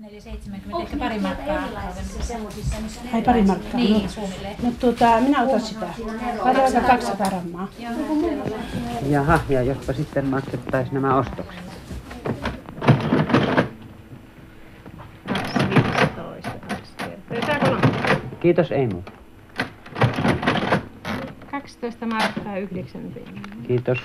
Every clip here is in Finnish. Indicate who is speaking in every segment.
Speaker 1: 470, ehkä pari markkaa.
Speaker 2: Ai pari markkaa?
Speaker 1: Niin,
Speaker 2: No.
Speaker 1: suunnilleen.
Speaker 2: No tuota, minä otan sitä. Tarjotaan 200 rammaa.
Speaker 3: Jaha, ja jospa sitten maksettaisiin nämä ostokset.
Speaker 4: 215, kaksi kertaa. Tää kolme.
Speaker 3: Kiitos, ei muuta.
Speaker 4: 12 markkaa 9 penniä.
Speaker 3: Kiitos.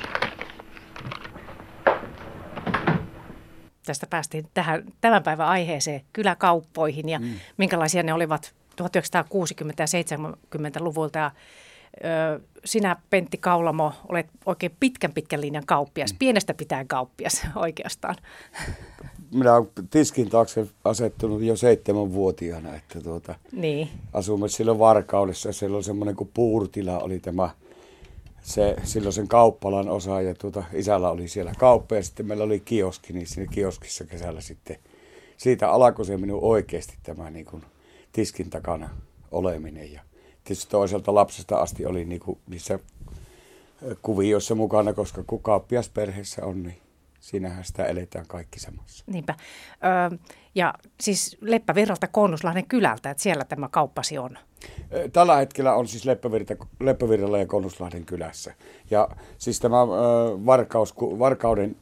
Speaker 5: Tästä päästiin tähän tämän päivän aiheeseen, kyläkauppoihin ja mm. minkälaisia ne olivat 1960- ja 70-luvulta. Ja, ö, sinä, Pentti Kaulamo, olet oikein pitkän pitkän linjan kauppias, mm. pienestä pitäen kauppias oikeastaan.
Speaker 6: Minä olen tiskin taakse asettunut jo seitsemänvuotiaana, että tuota,
Speaker 5: Niin,
Speaker 6: asumme silloin Varkaudessa. Siellä oli semmoinen kuin puurtila, oli tämä se silloisen kauppalan osa ja tuota, isällä oli siellä kauppa ja sitten meillä oli kioski, niin siinä kioskissa kesällä sitten siitä alkoi se minun oikeasti tämä niin kuin, tiskin takana oleminen. Ja tietysti toiselta lapsesta asti oli niin kuin, niissä ö, kuvioissa mukana, koska kun kauppias perheessä on, niin siinähän sitä eletään kaikki samassa.
Speaker 5: niinpä. Ö, ja siis Leppävirralta Konnuslahden kylältä, että siellä tämä kauppasi on.
Speaker 6: Tällä hetkellä on siis Leppävirta, Leppävirralla ja Konnuslahden kylässä. Ja siis tämä ö, varkaus, varkauden,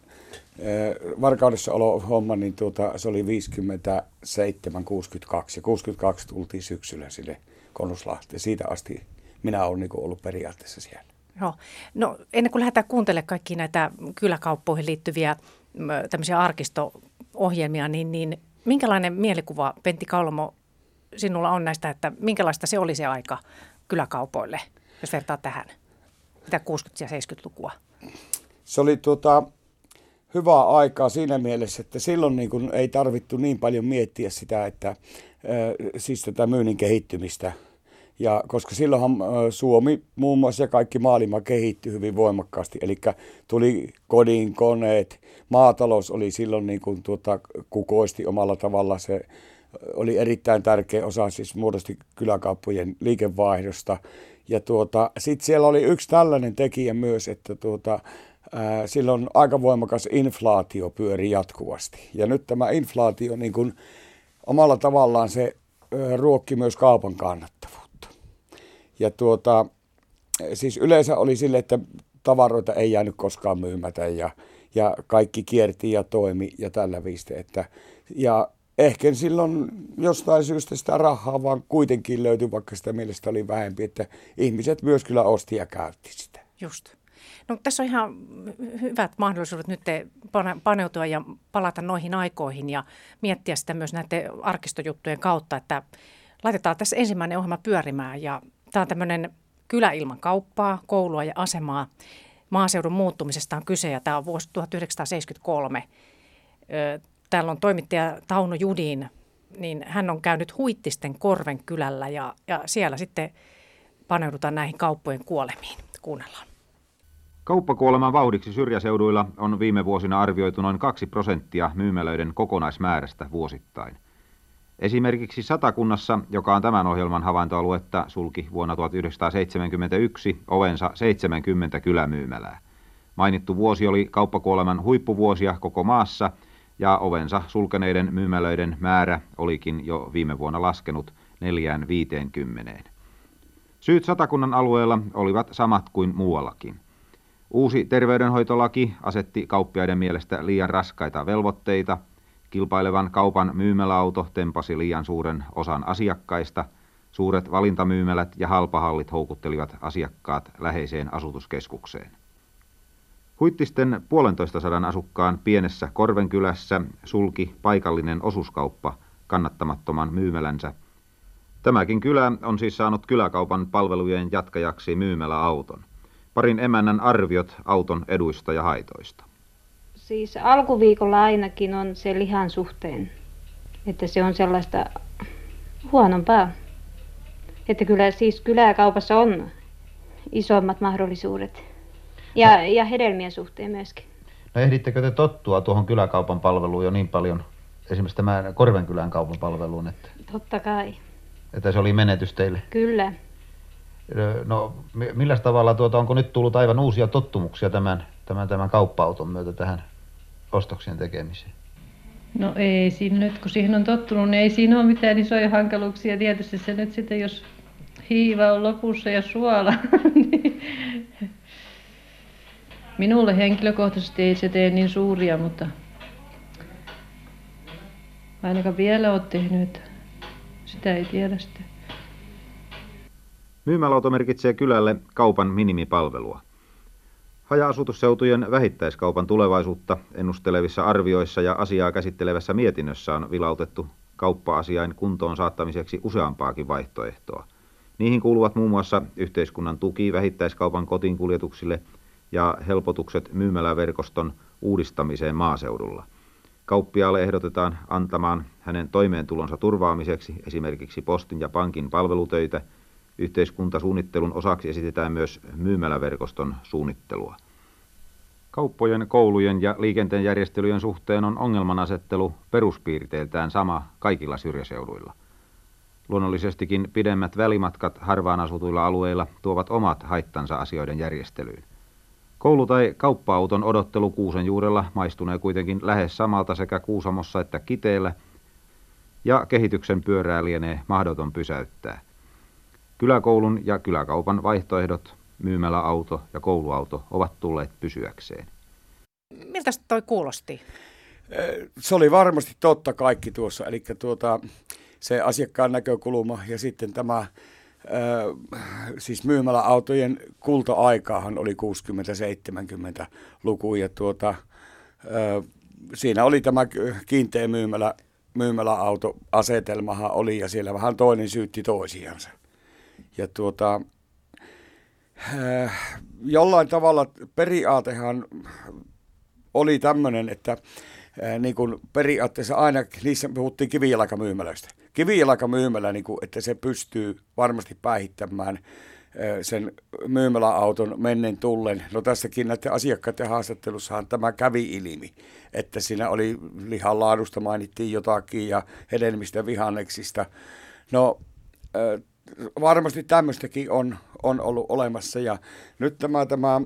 Speaker 6: varkaudessa olo homma, niin tuota, se oli 57, 62 ja 62 tultiin syksyllä sille Konnuslahteen. Siitä asti minä olen niin ollut periaatteessa siellä.
Speaker 5: Joo. No ennen kuin lähdetään kuuntelemaan kaikki näitä kyläkauppoihin liittyviä mm, tämmöisiä arkisto-ohjelmia, niin, niin minkälainen mielikuva, Pentti Kaulamo, sinulla on näistä, että minkälaista se oli se aika kyläkaupoille, jos vertaa tähän, mitä 60- ja 70-lukua?
Speaker 6: se oli tuota, hyvää aikaa siinä mielessä, että silloin niin kuin ei tarvittu niin paljon miettiä sitä, että äh, siis tätä myynnin kehittymistä. Ja koska silloinhan äh, Suomi muun muassa ja kaikki maailma kehittyi hyvin voimakkaasti, eli tuli kodin koneet, maatalous oli silloin niin kuin tuota, kukoisti omalla tavalla se oli erittäin tärkeä osa, siis muodosti kyläkauppojen liikevaihdosta. Ja tuota, sitten siellä oli yksi tällainen tekijä myös, että tuota, ää, silloin aika voimakas inflaatio pyöri jatkuvasti. Ja nyt tämä inflaatio niin kuin, omalla tavallaan se ruokki myös kaupan kannattavuutta. Ja tuota, siis yleensä oli sille, että tavaroita ei jäänyt koskaan myymätä ja, ja kaikki kierti ja toimi ja tällä viiste. Että, ja ehkä silloin jostain syystä sitä rahaa vaan kuitenkin löytyi, vaikka sitä mielestä oli vähempi, että ihmiset myös kyllä osti ja käytti sitä.
Speaker 5: Just. No tässä on ihan hy- hyvät mahdollisuudet nyt paneutua ja palata noihin aikoihin ja miettiä sitä myös näiden arkistojuttujen kautta, että laitetaan tässä ensimmäinen ohjelma pyörimään ja tämä on tämmöinen kylä ilman kauppaa, koulua ja asemaa. Maaseudun muuttumisesta on kyse ja tämä on vuosi 1973. Ö, Täällä on toimittaja Tauno Judin, niin hän on käynyt Huittisten Korven kylällä ja, ja siellä sitten paneudutaan näihin kauppojen kuolemiin. Kuunnellaan.
Speaker 7: Kauppakuoleman vauhdiksi syrjäseuduilla on viime vuosina arvioitu noin 2 prosenttia myymälöiden kokonaismäärästä vuosittain. Esimerkiksi Satakunnassa, joka on tämän ohjelman havaintoaluetta, sulki vuonna 1971 ovensa 70 kylämyymälää. Mainittu vuosi oli kauppakuoleman huippuvuosia koko maassa ja ovensa sulkeneiden myymälöiden määrä olikin jo viime vuonna laskenut 450. Syyt Satakunnan alueella olivat samat kuin muuallakin. Uusi terveydenhoitolaki asetti kauppiaiden mielestä liian raskaita velvoitteita, kilpailevan kaupan myymäläauto tempasi liian suuren osan asiakkaista, suuret valintamyymälät ja halpahallit houkuttelivat asiakkaat läheiseen asutuskeskukseen. Huittisten puolentoista sadan asukkaan pienessä Korvenkylässä sulki paikallinen osuuskauppa kannattamattoman myymälänsä. Tämäkin kylä on siis saanut kyläkaupan palvelujen jatkajaksi myymäläauton. Parin emännän arviot auton eduista ja haitoista.
Speaker 8: Siis alkuviikolla ainakin on se lihan suhteen, että se on sellaista huonompaa. Että kyllä siis kyläkaupassa on isommat mahdollisuudet. Ja, ja hedelmien suhteen myöskin.
Speaker 9: No ehdittekö te tottua tuohon kyläkaupan palveluun jo niin paljon, esimerkiksi tämän Korvenkylän kaupan palveluun, että,
Speaker 8: Totta kai.
Speaker 9: että se oli menetys teille?
Speaker 8: Kyllä.
Speaker 9: No mi- millä tavalla, tuota, onko nyt tullut aivan uusia tottumuksia tämän, tämän, tämän kauppa-auton myötä tähän ostoksien tekemiseen?
Speaker 10: No ei siinä nyt, kun siihen on tottunut, niin ei siinä ole mitään isoja hankaluuksia. Tietysti se nyt sitten, jos hiiva on lopussa ja suola, niin minulle henkilökohtaisesti ei se tee niin suuria, mutta ainakaan vielä ole tehnyt, sitä ei tiedä sitten.
Speaker 7: Myymälauto merkitsee kylälle kaupan minimipalvelua. Haja-asutusseutujen vähittäiskaupan tulevaisuutta ennustelevissa arvioissa ja asiaa käsittelevässä mietinnössä on vilautettu kauppa-asiain kuntoon saattamiseksi useampaakin vaihtoehtoa. Niihin kuuluvat muun muassa yhteiskunnan tuki vähittäiskaupan kotiinkuljetuksille ja helpotukset myymäläverkoston uudistamiseen maaseudulla. Kauppiaalle ehdotetaan antamaan hänen toimeentulonsa turvaamiseksi esimerkiksi postin ja pankin palvelutöitä – Yhteiskuntasuunnittelun osaksi esitetään myös myymäläverkoston suunnittelua. Kauppojen, koulujen ja liikenteen järjestelyjen suhteen on ongelmanasettelu peruspiirteiltään sama kaikilla syrjäseuduilla. Luonnollisestikin pidemmät välimatkat harvaan asutuilla alueilla tuovat omat haittansa asioiden järjestelyyn. Koulu- tai kauppa-auton odottelu Kuusen juurella maistunee kuitenkin lähes samalta sekä Kuusamossa että Kiteellä, ja kehityksen pyörää lienee mahdoton pysäyttää – Kyläkoulun ja kyläkaupan vaihtoehdot, myymäläauto ja kouluauto ovat tulleet pysyäkseen.
Speaker 5: Miltä toi kuulosti?
Speaker 6: Se oli varmasti totta kaikki tuossa, eli tuota, se asiakkaan näkökulma ja sitten tämä siis myymäläautojen kulta-aikaahan oli 60-70-luku ja tuota, siinä oli tämä kiinteä myymälä, myymäläautoasetelmahan oli ja siellä vähän toinen syytti toisiansa. Ja tuota, äh, jollain tavalla periaatehan oli tämmöinen, että äh, niin kuin periaatteessa aina, niissä puhuttiin kivijalkamyymälöistä. Kivijalkamyymälä, niin kuin, että se pystyy varmasti päihittämään äh, sen myymäläauton mennen tullen. No tässäkin näiden asiakkaiden haastattelussahan tämä kävi ilmi, että siinä oli lihan laadusta mainittiin jotakin ja hedelmistä vihanneksista. No varmasti tämmöistäkin on, on ollut olemassa ja nyt tämä, tämä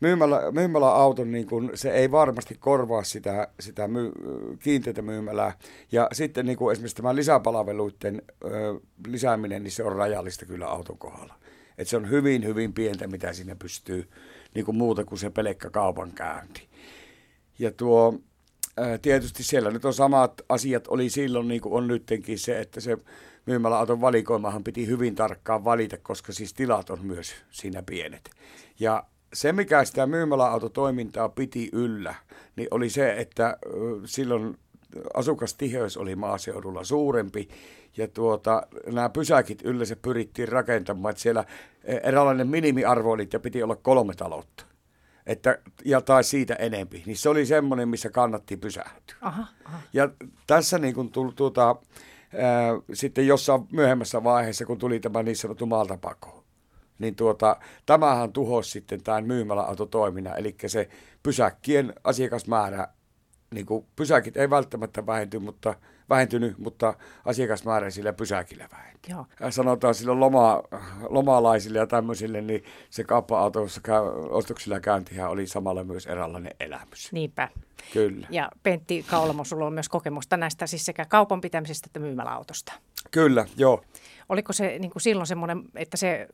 Speaker 6: myymälä, myymäläauto, niin kun, se ei varmasti korvaa sitä, sitä my, kiinteitä myymälää ja sitten niin kuin esimerkiksi tämä lisäpalveluiden ö, lisääminen, niin se on rajallista kyllä auton kohdalla. Et se on hyvin, hyvin pientä, mitä sinne pystyy niin kuin muuta kuin se pelkkä kaupankäynti. Ja tuo, tietysti siellä nyt on samat asiat, oli silloin niin kuin on nytkin se, että se myymäläauton valikoimahan piti hyvin tarkkaan valita, koska siis tilat on myös siinä pienet. Ja se, mikä sitä myymäläautotoimintaa piti yllä, niin oli se, että silloin asukastiheys oli maaseudulla suurempi ja tuota, nämä pysäkit yleensä pyrittiin rakentamaan, että siellä e, eräänlainen minimiarvo oli, että piti olla kolme taloutta. Että, ja tai siitä enempi. Niin se oli semmoinen, missä kannatti pysähtyä. Aha, aha. Ja tässä niin kuin tuota, sitten jossain myöhemmässä vaiheessa, kun tuli tämä niin sanottu maaltapako, niin tuota, tämähän tuhosi sitten tämän myymäläautotoiminnan, eli se pysäkkien asiakasmäärä, niin kuin pysäkit ei välttämättä vähenty, mutta, vähentynyt, mutta asiakasmäärä sillä pysäkillä vähentyi. Joo. Sanotaan sillä loma, lomalaisille ja tämmöisille, niin se kauppa-autossa käy, ostoksilla käyntihän oli samalla myös eräänlainen elämys.
Speaker 5: Niinpä.
Speaker 6: Kyllä.
Speaker 5: Ja Pentti Kaulamo, sulla on myös kokemusta näistä siis sekä kaupan pitämisestä että myymäläautosta.
Speaker 6: Kyllä, joo.
Speaker 5: Oliko se niin kuin silloin semmoinen, että se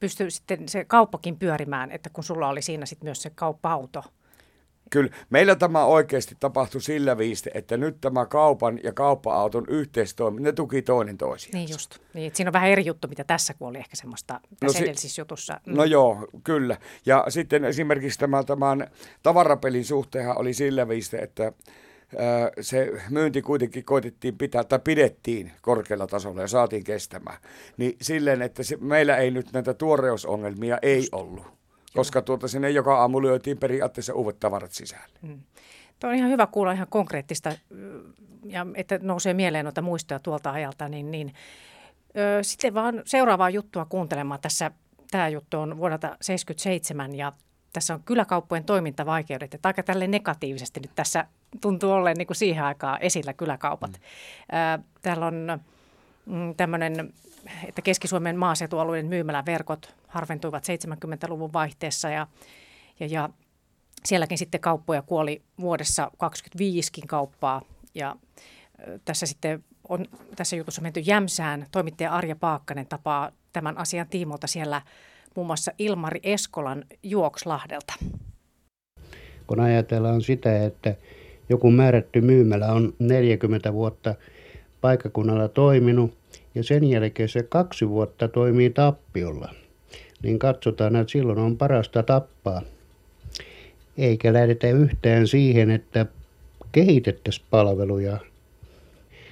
Speaker 5: pystyy sitten se kauppakin pyörimään, että kun sulla oli siinä sitten myös se kauppa-auto?
Speaker 6: Kyllä, meillä tämä oikeasti tapahtui sillä viiste, että nyt tämä kaupan ja kauppa-auton yhteistoiminta, ne tuki toinen toisiaan.
Speaker 5: Niin just. Niin, siinä on vähän eri juttu, mitä tässä, kun oli ehkä semmoista tässä no, edellisessä jutussa.
Speaker 6: Mm. No joo, kyllä. Ja sitten esimerkiksi tämä, tämän tavarapelin suhteenhan oli sillä viiste, että se myynti kuitenkin koitettiin pitää, tai pidettiin korkealla tasolla ja saatiin kestämään. Niin silleen, että se, meillä ei nyt näitä tuoreusongelmia ei ollut koska tuota sinne joka aamu lyötiin periaatteessa uudet tavarat sisälle. Mm.
Speaker 5: Tuo on ihan hyvä kuulla ihan konkreettista, ja että nousee mieleen noita muistoja tuolta ajalta, niin, niin ö, sitten vaan seuraavaa juttua kuuntelemaan. Tässä tämä juttu on vuodelta 1977 ja tässä on kyläkauppojen toimintavaikeudet, että aika tälle negatiivisesti nyt tässä tuntuu olleen niin kuin siihen aikaan esillä kyläkaupat. Mm. täällä on mm, tämmöinen että Keski-Suomen maaseutualueiden myymäläverkot harventuivat 70-luvun vaihteessa ja, ja, ja sielläkin sitten kauppoja kuoli vuodessa 25kin kauppaa ja tässä sitten on tässä jutussa menty Jämsään. Toimittaja Arja Paakkanen tapaa tämän asian tiimolta siellä muun muassa Ilmari Eskolan Juokslahdelta.
Speaker 11: Kun ajatellaan sitä, että joku määrätty myymälä on 40 vuotta paikkakunnalla toiminut ja sen jälkeen se kaksi vuotta toimii tappiolla, niin katsotaan, että silloin on parasta tappaa. Eikä lähdetä yhtään siihen, että kehitettäisiin palveluja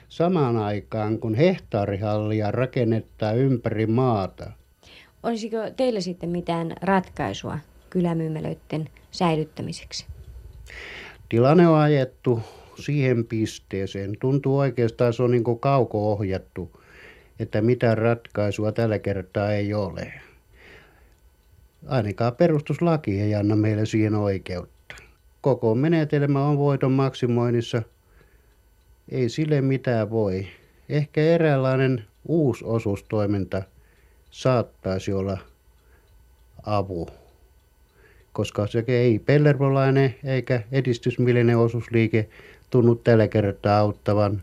Speaker 11: samaan aikaan, kun hehtaarihallia rakennettaa ympäri maata.
Speaker 12: Olisiko teillä sitten mitään ratkaisua kylämyymälöiden säilyttämiseksi?
Speaker 11: Tilanne on ajettu siihen pisteeseen. Tuntuu oikeastaan, se on niin kauko-ohjattu, että mitä ratkaisua tällä kertaa ei ole. Ainakaan perustuslaki ei anna meille siihen oikeutta. Koko menetelmä on voiton maksimoinnissa. Ei sille mitään voi. Ehkä eräänlainen uusi osuustoiminta saattaisi olla apu koska se ei pellervolainen eikä edistysmielinen osuusliike tunnu tällä kertaa auttavan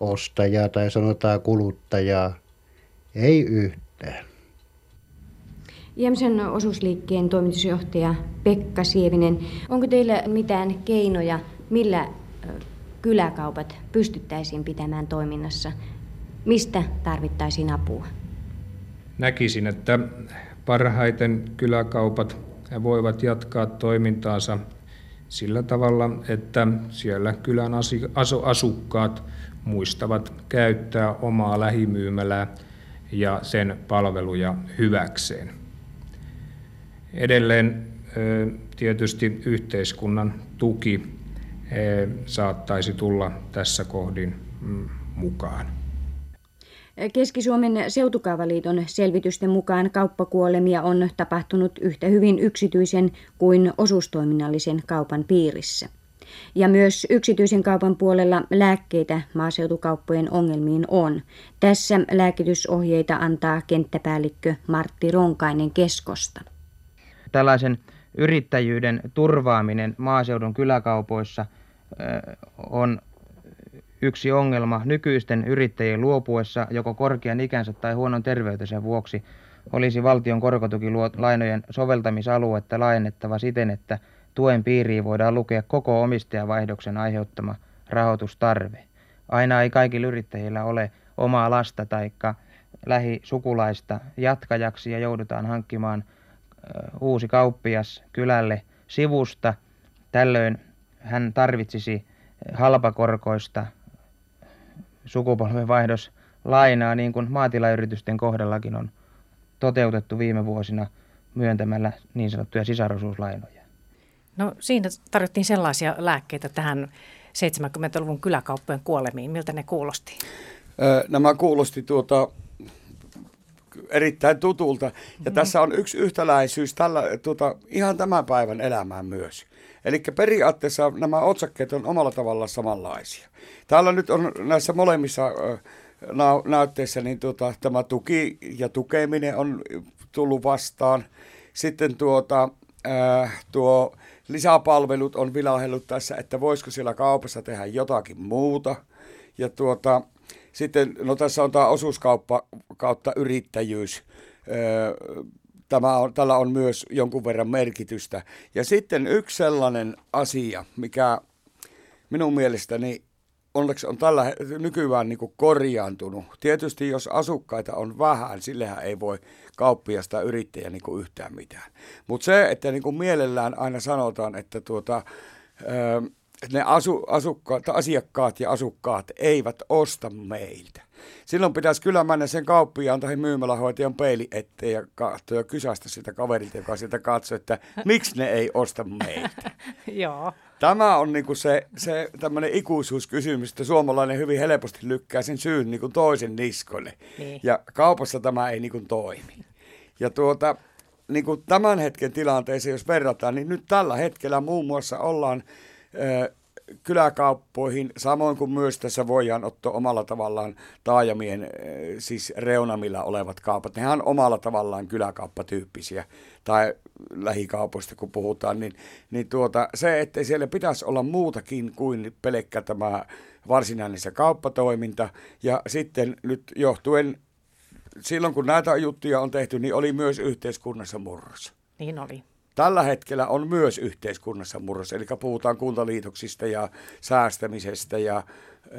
Speaker 11: ostajaa tai sanotaan kuluttajaa. Ei yhtään.
Speaker 12: Jämsen osuusliikkeen toimitusjohtaja Pekka Sievinen, onko teillä mitään keinoja, millä kyläkaupat pystyttäisiin pitämään toiminnassa? Mistä tarvittaisiin apua?
Speaker 13: Näkisin, että parhaiten kyläkaupat voivat jatkaa toimintaansa sillä tavalla, että siellä kylän asukkaat muistavat käyttää omaa lähimyymälää ja sen palveluja hyväkseen. Edelleen tietysti yhteiskunnan tuki saattaisi tulla tässä kohdin mm, mukaan.
Speaker 12: Keski-Suomen seutukaavaliiton selvitysten mukaan kauppakuolemia on tapahtunut yhtä hyvin yksityisen kuin osuustoiminnallisen kaupan piirissä. Ja myös yksityisen kaupan puolella lääkkeitä maaseutukauppojen ongelmiin on. Tässä lääkitysohjeita antaa kenttäpäällikkö Martti Ronkainen Keskosta.
Speaker 14: Tällaisen yrittäjyyden turvaaminen maaseudun kyläkaupoissa on yksi ongelma nykyisten yrittäjien luopuessa joko korkean ikänsä tai huonon terveytensä vuoksi olisi valtion korkotukilainojen soveltamisaluetta laajennettava siten, että tuen piiriin voidaan lukea koko omistajavaihdoksen aiheuttama rahoitustarve. Aina ei kaikilla yrittäjillä ole omaa lasta tai lähisukulaista jatkajaksi ja joudutaan hankkimaan uusi kauppias kylälle sivusta. Tällöin hän tarvitsisi halpakorkoista sukupolvenvaihdos lainaa, niin kuin maatilayritysten kohdallakin on toteutettu viime vuosina myöntämällä niin sanottuja sisarosuuslainoja.
Speaker 5: No siinä tarjottiin sellaisia lääkkeitä tähän 70-luvun kyläkauppojen kuolemiin. Miltä ne kuulosti?
Speaker 6: Nämä kuulosti tuota, erittäin tutulta. Ja mm-hmm. tässä on yksi yhtäläisyys tällä, tuota, ihan tämän päivän elämään myös. Eli periaatteessa nämä otsakkeet on omalla tavalla samanlaisia. Täällä nyt on näissä molemmissa näytteissä niin tuota, tämä tuki ja tukeminen on tullut vastaan. Sitten tuota, tuo lisäpalvelut on vilahellut tässä, että voisiko siellä kaupassa tehdä jotakin muuta. Ja tuota, sitten, no tässä on tämä osuuskauppa kautta yrittäjyys. Tämä on, tällä on myös jonkun verran merkitystä. Ja sitten yksi sellainen asia, mikä minun mielestäni onneksi on tällä nykyään niin kuin korjaantunut. Tietysti jos asukkaita on vähän, sillehän ei voi kauppiasta yrittäjä niin kuin yhtään mitään. Mutta se, että niin kuin mielellään aina sanotaan, että tuota, ne asu, asukkaat, asiakkaat ja asukkaat eivät osta meiltä. Silloin pitäisi kyllä mennä sen kauppiaan tai myymälähoitajan peili eteen ja katsoa ja kysästä sitä kaverilta, joka sieltä katsoo, että miksi ne ei osta meiltä.
Speaker 5: Joo.
Speaker 6: Tämä on niinku se, se tämmöinen ikuisuuskysymys, että suomalainen hyvin helposti lykkää sen syyn niinku toisen niskoille. Niin. Ja kaupassa tämä ei niinku toimi. Ja tuota, niinku tämän hetken tilanteeseen, jos verrataan, niin nyt tällä hetkellä muun muassa ollaan kyläkauppoihin, samoin kuin myös tässä voidaan ottaa omalla tavallaan taajamien, eh, siis reunamilla olevat kaupat. Nehän on omalla tavallaan kyläkauppatyyppisiä tai lähikaupoista kun puhutaan, niin, niin tuota, se, että siellä pitäisi olla muutakin kuin pelkkä tämä varsinainen se kauppatoiminta. Ja sitten nyt johtuen, silloin kun näitä juttuja on tehty, niin oli myös yhteiskunnassa murros.
Speaker 5: Niin oli
Speaker 6: tällä hetkellä on myös yhteiskunnassa murros, eli puhutaan kuntaliitoksista ja säästämisestä ja ö,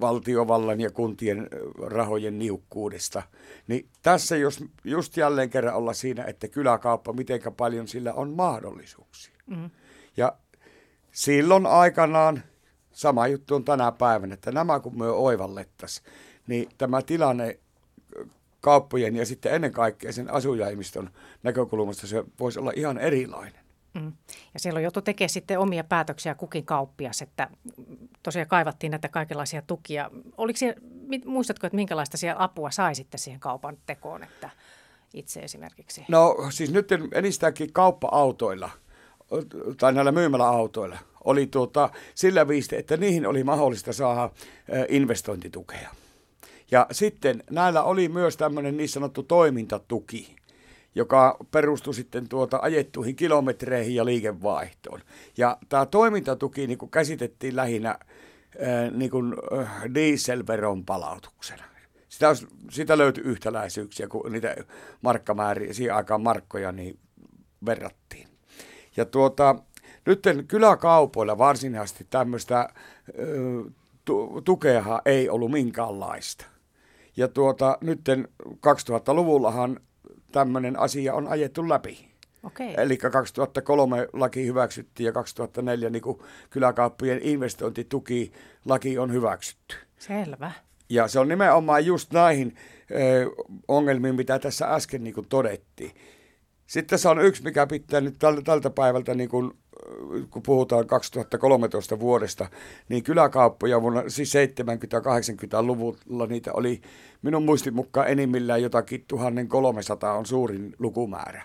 Speaker 6: valtiovallan ja kuntien rahojen niukkuudesta. Niin tässä jos just jälleen kerran olla siinä, että kyläkauppa, miten paljon sillä on mahdollisuuksia. Mm. Ja silloin aikanaan, sama juttu on tänä päivänä, että nämä kun me oivallettaisiin, niin tämä tilanne kauppojen ja sitten ennen kaikkea sen asujaimiston näkökulmasta se voisi olla ihan erilainen. Mm.
Speaker 5: Ja siellä on joutu tekemään sitten omia päätöksiä kukin kauppias, että tosiaan kaivattiin näitä kaikenlaisia tukia. Oliko siellä, muistatko, että minkälaista siellä apua sai sitten siihen kaupan tekoon, että itse esimerkiksi?
Speaker 6: No siis nyt enistääkin kauppa-autoilla tai näillä myymäläautoilla oli tuota, sillä viiste, että niihin oli mahdollista saada investointitukea. Ja sitten näillä oli myös tämmöinen niin sanottu toimintatuki, joka perustui sitten tuota ajettuihin kilometreihin ja liikevaihtoon. Ja tämä toimintatuki niin käsitettiin lähinnä ää, niin kuin, äh, dieselveron palautuksena. Sitä, sitä löytyi yhtäläisyyksiä, kun niitä markkamääriä, siihen aikaan markkoja, niin verrattiin. Ja tuota, nyt kyläkaupoilla varsinaisesti tämmöistä tukea ei ollut minkäänlaista. Ja tuota, nyt 2000-luvullahan tämmöinen asia on ajettu läpi.
Speaker 5: Okay.
Speaker 6: Eli 2003 laki hyväksyttiin ja 2004 niin kuin kyläkauppojen investointituki laki on hyväksytty.
Speaker 5: Selvä.
Speaker 6: Ja se on nimenomaan just näihin ö, ongelmiin, mitä tässä äsken niin kuin todettiin. Sitten tässä on yksi, mikä pitää nyt tältä, tältä päivältä niin kuin kun puhutaan 2013 vuodesta, niin kyläkauppoja vuonna siis 70-80-luvulla niitä oli minun muistin mukaan enimmillään jotakin 1300 on suurin lukumäärä.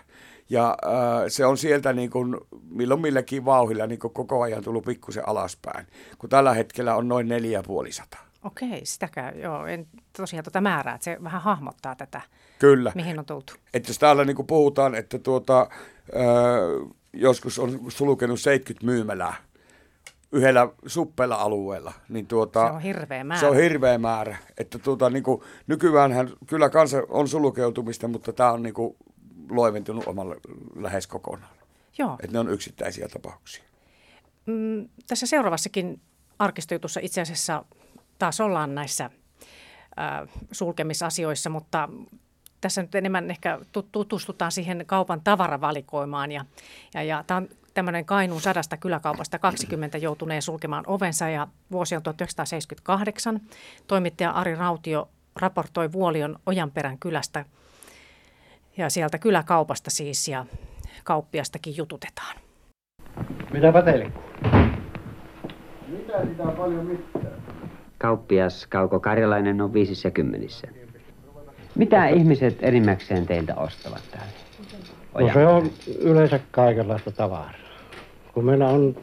Speaker 6: Ja äh, se on sieltä niin kuin, milloin milläkin vauhilla niin kuin koko ajan tullut pikkusen alaspäin, kun tällä hetkellä on noin 450.
Speaker 5: Okei, sitäkään, joo, en tosiaan tuota määrää, että se vähän hahmottaa tätä,
Speaker 6: Kyllä.
Speaker 5: mihin on tultu.
Speaker 6: Että jos täällä niin puhutaan, että tuota, äh, joskus on sulkenut 70 myymälää yhdellä suppella alueella. Niin tuota,
Speaker 5: se on hirveä määrä.
Speaker 6: Se on hirveä määrä. Että tuota, niin kuin, nykyäänhän kyllä kansa on sulkeutumista, mutta tämä on niin kuin, loiventunut omalle lähes kokonaan.
Speaker 5: Joo.
Speaker 6: Että ne on yksittäisiä tapauksia.
Speaker 5: Mm, tässä seuraavassakin arkistojutussa itse asiassa taas ollaan näissä äh, sulkemisasioissa, mutta tässä nyt enemmän ehkä tutustutaan siihen kaupan tavaravalikoimaan ja, ja, ja tämä on tämmöinen Kainuun sadasta kyläkaupasta 20 joutuneen sulkemaan ovensa ja vuosi on 1978. Toimittaja Ari Rautio raportoi Vuolion Ojanperän kylästä ja sieltä kyläkaupasta siis ja kauppiastakin jututetaan.
Speaker 11: Mitäpä teille
Speaker 6: Mitä sitä paljon mitään?
Speaker 3: Kauppias Kauko Karjalainen on viisissä kymmenissä. Mitä ihmiset enimmäkseen teiltä ostavat täällä?
Speaker 11: No se on yleensä kaikenlaista tavaraa. Kun meillä on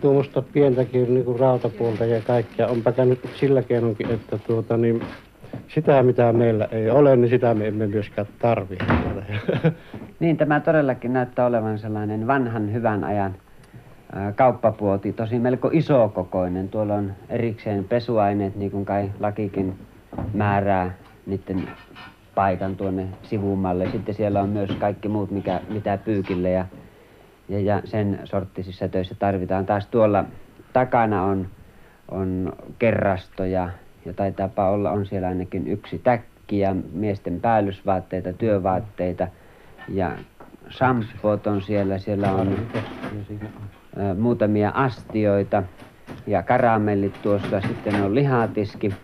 Speaker 11: tuommoista pientäkin niin kuin rautapuolta ja kaikkea, onpa käynyt sillä keinonkin, että tuota, niin sitä mitä meillä ei ole, niin sitä me emme myöskään tarvitse.
Speaker 3: Niin, tämä todellakin näyttää olevan sellainen vanhan hyvän ajan kauppapuoti, tosi melko isokokoinen. Tuolla on erikseen pesuaineet, niin kuin kai lakikin määrää niiden paikan tuonne sivumalle. Sitten siellä on myös kaikki muut, mikä, mitä pyykille ja, ja, ja sen sorttisissa töissä tarvitaan. Taas tuolla takana on, on kerrasto ja, taitaapa olla, on siellä ainakin yksi täkki ja miesten päällysvaatteita, työvaatteita ja shampoot on siellä. Siellä on ä, muutamia astioita ja karamellit tuossa. Sitten on lihatiski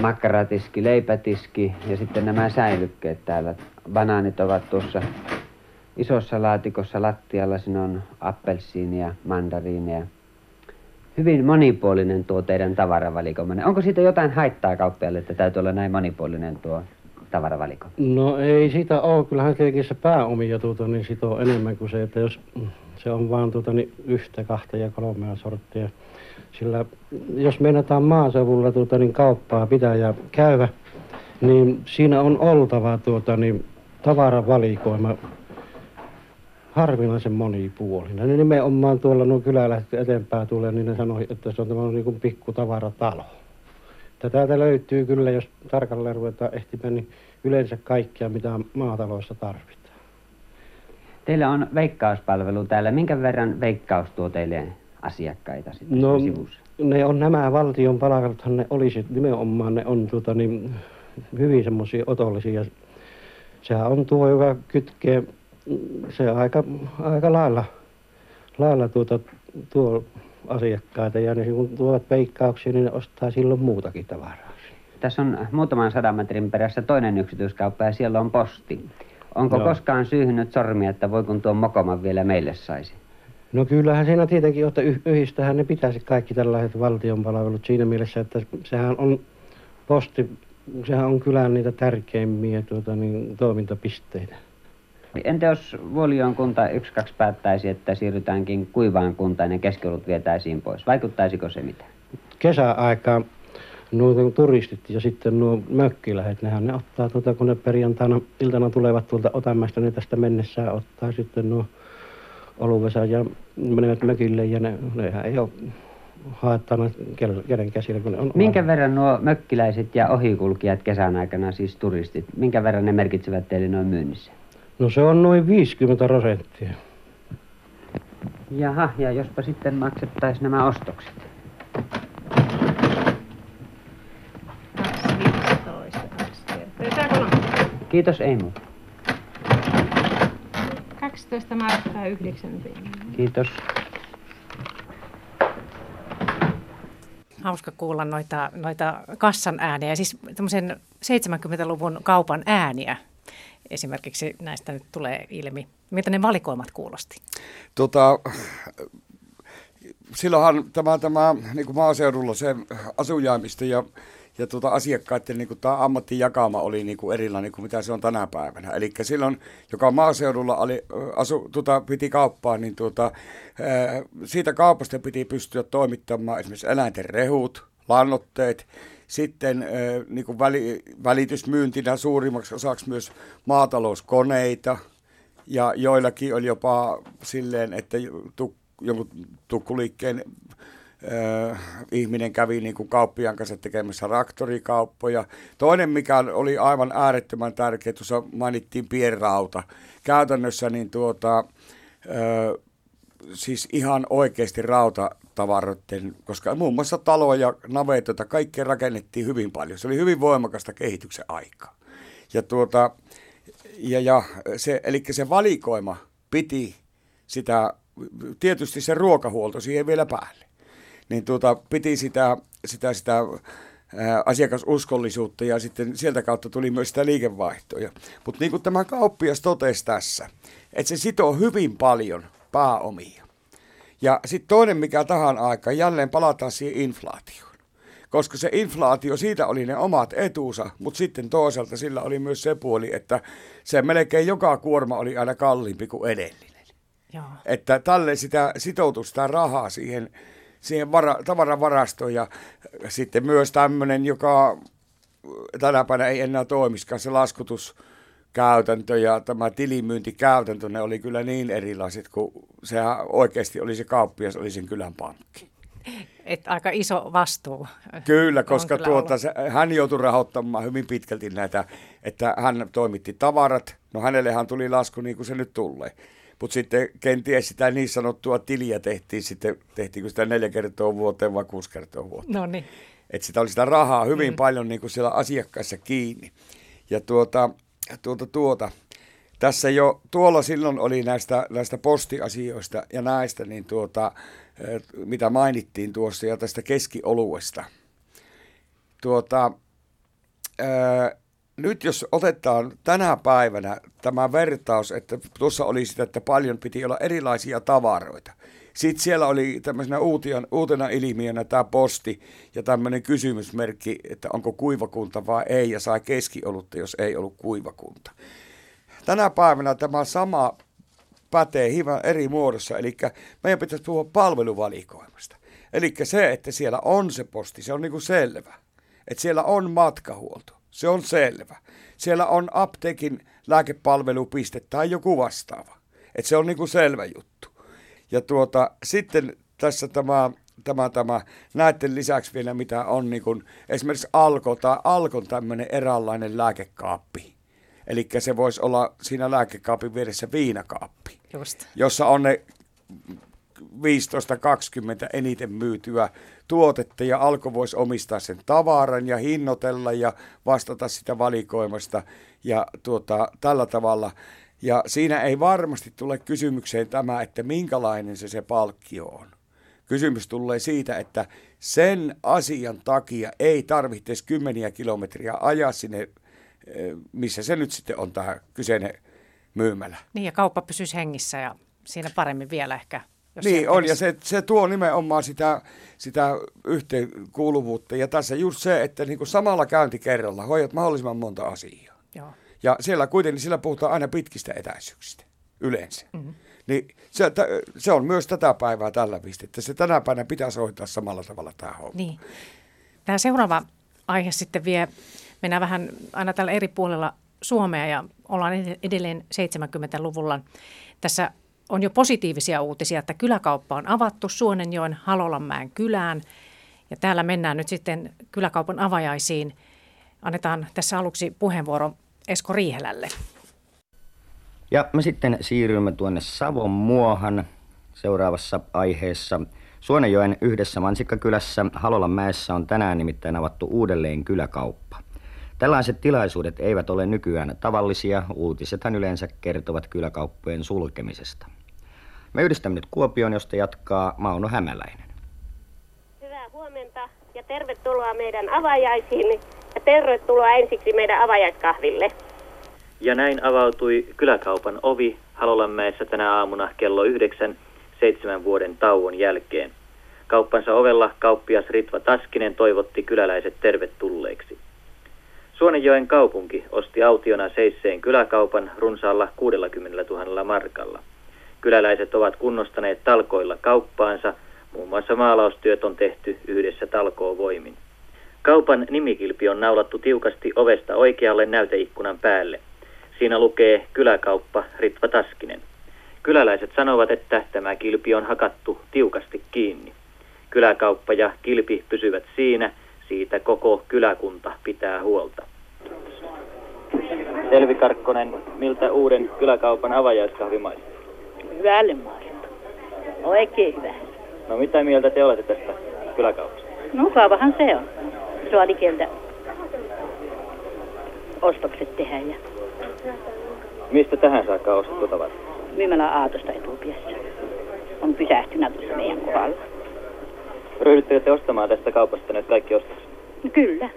Speaker 3: makkaratiski, leipätiski ja sitten nämä säilykkeet täällä. Banaanit ovat tuossa isossa laatikossa lattialla. Siinä on appelsiinia, mandariineja. Hyvin monipuolinen tuo teidän tavaravalikoimanne. Onko siitä jotain haittaa kauppialle, että täytyy olla näin monipuolinen tuo tavaravaliko?
Speaker 11: No ei siitä ole. Kyllähän tietenkin se pääomijatut on, niin sitä on enemmän kuin se, että jos
Speaker 15: Se on vaan tuota, niin yhtä, kahta ja kolmea sorttia. Sillä jos meinataan maaseudulla tuota, niin kauppaa pitää ja käydä, niin siinä on oltava tuota, niin tavaravalikoima harvinaisen monipuolinen. Ne nimenomaan tuolla nuo kylällä eteenpäin tulee, niin ne sanoi, että se on tämä niin kuin pikku tavaratalo. Että täältä löytyy kyllä, jos tarkalleen ruvetaan ehtimään, niin yleensä kaikkia, mitä maataloissa tarvitaan.
Speaker 3: Teillä on veikkauspalvelu täällä. Minkä verran veikkaus tuo teille asiakkaita sitten
Speaker 15: No,
Speaker 3: sivussa?
Speaker 15: ne on nämä valtion palveluthan ne olisi, nimenomaan ne on tuota, niin, hyvin semmoisia otollisia. Sehän on tuo, joka kytkee se aika, aika lailla, lailla tuota, tuo asiakkaita ja ne kun tuovat veikkauksia, niin ne ostaa silloin muutakin tavaraa.
Speaker 3: Tässä on muutaman sadan metrin perässä toinen yksityiskauppa ja siellä on posti. Onko
Speaker 15: Joo.
Speaker 3: koskaan syyhynyt sormia, että voi kun tuo mokoman vielä meille saisi?
Speaker 15: No kyllähän siinä tietenkin, että yh- yhdistähän ne pitäisi kaikki tällaiset valtion palvelut siinä mielessä, että sehän on posti, sehän on kylän niitä tärkeimmiä tuota, niin, toimintapisteitä.
Speaker 3: Entä jos Vuolion kunta yksi kaksi päättäisi, että siirrytäänkin kuivaan kuntaan ja keskiolut vietäisiin pois? Vaikuttaisiko se mitään?
Speaker 15: Kesäaikaan nuo turistit ja sitten nuo mökkilähet, nehän ne ottaa tuota, kun ne perjantaina iltana tulevat tuolta Otamäestä, ne tästä mennessään ottaa sitten nuo oluvesa ja menevät mökille ja ne, nehän ei ole haettana kel- kenen käsillä, kun ne on
Speaker 3: Minkä verran nuo mökkiläiset ja ohikulkijat kesän aikana, siis turistit, minkä verran ne merkitsevät teille noin myynnissä?
Speaker 15: No se on noin 50 prosenttia.
Speaker 3: Jaha, ja jospa sitten maksettaisiin nämä ostokset.
Speaker 4: 215, kaksi kertaa. Tämä kolme.
Speaker 3: Kiitos, ei muuta.
Speaker 4: 12 markkaa 9 penniä.
Speaker 3: Kiitos.
Speaker 5: Hauska kuulla noita, noita kassan ääniä, siis tämmöisen 70-luvun kaupan ääniä esimerkiksi näistä nyt tulee ilmi. Miltä ne valikoimat kuulosti?
Speaker 6: Tota, silloinhan tämä, tämä niin kuin maaseudulla se asujaimista ja, ja tuota asiakkaiden niin kuin tämä ammattijakama oli niin kuin erilainen kuin mitä se on tänä päivänä. Eli silloin, joka maaseudulla oli, asu, tuota, piti kauppaa, niin tuota, siitä kaupasta piti pystyä toimittamaan esimerkiksi eläinten rehut, lannoitteet, sitten niin kuin väli, välitysmyyntinä suurimmaksi osaksi myös maatalouskoneita, ja joillakin oli jopa silleen, että tuk, jonkun tukkuliikkeen ihminen kävi niin kuin kauppiaan kanssa tekemässä traktorikauppoja. Toinen, mikä oli aivan äärettömän tärkeä, tuossa mainittiin pienrauta. Käytännössä niin tuota, siis ihan oikeasti rautatavaroiden, koska muun muassa taloja, navetoita, kaikkea rakennettiin hyvin paljon. Se oli hyvin voimakasta kehityksen aikaa. Ja tuota, ja, ja se, eli se valikoima piti sitä, tietysti se ruokahuolto siihen vielä päälle. Niin tuota, piti sitä, sitä, sitä ää, asiakasuskollisuutta ja sitten sieltä kautta tuli myös sitä liikevaihtoja. Mutta niin kuin tämä kauppias totesi tässä, että se sitoo hyvin paljon pääomia. Ja sitten toinen, mikä tähän aikaan, jälleen palataan siihen inflaatioon. Koska se inflaatio, siitä oli ne omat etuunsa, mutta sitten toisaalta sillä oli myös se puoli, että se melkein joka kuorma oli aina kalliimpi kuin edellinen.
Speaker 5: Joo.
Speaker 6: Että tälle sitä sitoutui sitä rahaa siihen, siihen vara, tavaravarastoon ja sitten myös tämmöinen, joka tänä päivänä ei enää toimiskaan, se laskutuskäytäntö ja tämä tilimyyntikäytäntö, ne oli kyllä niin erilaiset, kun sehän oikeasti oli se kauppias, oli sen kylän pankki.
Speaker 5: Et aika iso vastuu.
Speaker 6: Kyllä, koska
Speaker 5: kyllä
Speaker 6: tuota, se, hän joutui rahoittamaan hyvin pitkälti näitä, että hän toimitti tavarat. No hänellehan tuli lasku niin kuin se nyt tulee. Mutta sitten kenties sitä niin sanottua tiliä tehtiin sitten, tehtiinkö sitä neljä kertaa vuoteen vai kuusi kertaa vuoteen.
Speaker 5: No niin.
Speaker 6: Että sitä oli sitä rahaa hyvin mm. paljon niin kuin siellä asiakkaissa kiinni. Ja tuota, tuota, tuota, tässä jo tuolla silloin oli näistä, näistä postiasioista ja näistä, niin tuota, eh, mitä mainittiin tuossa ja tästä keskioluesta. Tuota, ää, nyt jos otetaan tänä päivänä tämä vertaus, että tuossa oli sitä, että paljon piti olla erilaisia tavaroita. Sitten siellä oli tämmöisenä uutian, uutena ilmiönä tämä posti ja tämmöinen kysymysmerkki, että onko kuivakunta vai ei, ja sai keskiolutta, jos ei ollut kuivakunta. Tänä päivänä tämä sama pätee hieman eri muodossa. Eli meidän pitäisi puhua palveluvalikoimasta. Eli se, että siellä on se posti, se on niin kuin selvä. Että siellä on matkahuolto, se on selvä. Siellä on apteekin lääkepalvelupiste tai joku vastaava. Että se on niin kuin selvä juttu. Ja tuota, sitten tässä tämä, tämä, tämä näiden lisäksi vielä mitä on niin kuin, esimerkiksi Alko tai Alkon tämmöinen eräänlainen lääkekaappi. Eli se voisi olla siinä lääkekaapin vieressä viinakaappi,
Speaker 5: Just.
Speaker 6: jossa on ne 15-20 eniten myytyä tuotetta ja Alko voisi omistaa sen tavaran ja hinnoitella ja vastata sitä valikoimasta ja tuota, tällä tavalla. Ja siinä ei varmasti tule kysymykseen tämä, että minkälainen se se palkkio on. Kysymys tulee siitä, että sen asian takia ei tarvitse kymmeniä kilometriä ajaa sinne, eh, missä se nyt sitten on tämä kyseinen myymälä.
Speaker 5: Niin ja kauppa pysyisi hengissä ja siinä paremmin vielä ehkä. Jos
Speaker 6: Niin on, ja se, se tuo nimenomaan sitä, sitä yhteenkuuluvuutta. Ja tässä just se, että niin kuin samalla käyntikerralla hoidat mahdollisimman monta asiaa.
Speaker 5: Joo.
Speaker 6: Ja siellä kuitenkin sillä puhutaan aina pitkistä etäisyyksistä, yleensä.
Speaker 5: Mhm.
Speaker 6: Niin se, tä- se on myös tätä päivää tällä pistettä. Se tänä päivänä pitäisi hoitaa samalla tavalla tämä homma.
Speaker 5: Niin. Tämä seuraava aihe sitten vie, mennään vähän aina tällä eri puolella Suomea ja ollaan ed- edelleen 70-luvulla. Tässä on jo positiivisia uutisia, että kyläkauppa on avattu Suonenjoen Halolanmäen kylään. Ja täällä mennään nyt sitten kyläkaupan avajaisiin. Annetaan tässä aluksi puheenvuoro Esko Riihelälle.
Speaker 16: Ja me sitten siirrymme tuonne Savon muohan seuraavassa aiheessa. Suonenjoen yhdessä Mansikkakylässä Halolanmäessä on tänään nimittäin avattu uudelleen kyläkauppa. Tällaiset tilaisuudet eivät ole nykyään tavallisia, uutisethan yleensä kertovat kyläkauppojen sulkemisesta. Me yhdistämme nyt Kuopion, josta jatkaa Mauno Hämäläinen.
Speaker 17: Hyvää huomenta ja tervetuloa meidän avajaisiin ja tervetuloa ensiksi meidän avajaiskahville.
Speaker 18: Ja näin avautui kyläkaupan ovi Halolanmäessä tänä aamuna kello yhdeksän seitsemän vuoden tauon jälkeen. Kauppansa ovella kauppias Ritva Taskinen toivotti kyläläiset tervetulleeksi. Suonenjoen kaupunki osti autiona seisseen kyläkaupan runsaalla 60 000 markalla. Kyläläiset ovat kunnostaneet talkoilla kauppaansa, muun muassa maalaustyöt on tehty yhdessä talkoovoimin. Kaupan nimikilpi on naulattu tiukasti ovesta oikealle näyteikkunan päälle. Siinä lukee kyläkauppa Ritva Taskinen. Kyläläiset sanovat, että tämä kilpi on hakattu tiukasti kiinni. Kyläkauppa ja kilpi pysyvät siinä, siitä koko kyläkunta pitää huolta. Elvi Karkkonen, miltä uuden kyläkaupan avajaiskahvi maistuu?
Speaker 19: Hyvälle maistuu. Oikein hyvä.
Speaker 18: No mitä mieltä te olette tästä kyläkaupasta?
Speaker 19: Mukavahan se on. Saa likeltä ostokset tehdä ja
Speaker 18: Mistä tähän saakka ostettu tavaraa?
Speaker 19: myymälä Aatosta etupiassa. On pysähtynä tuossa meidän kohdalla.
Speaker 18: Ryhdyttekö te ostamaan tästä kaupasta nyt kaikki ostokset?
Speaker 19: No kyllä.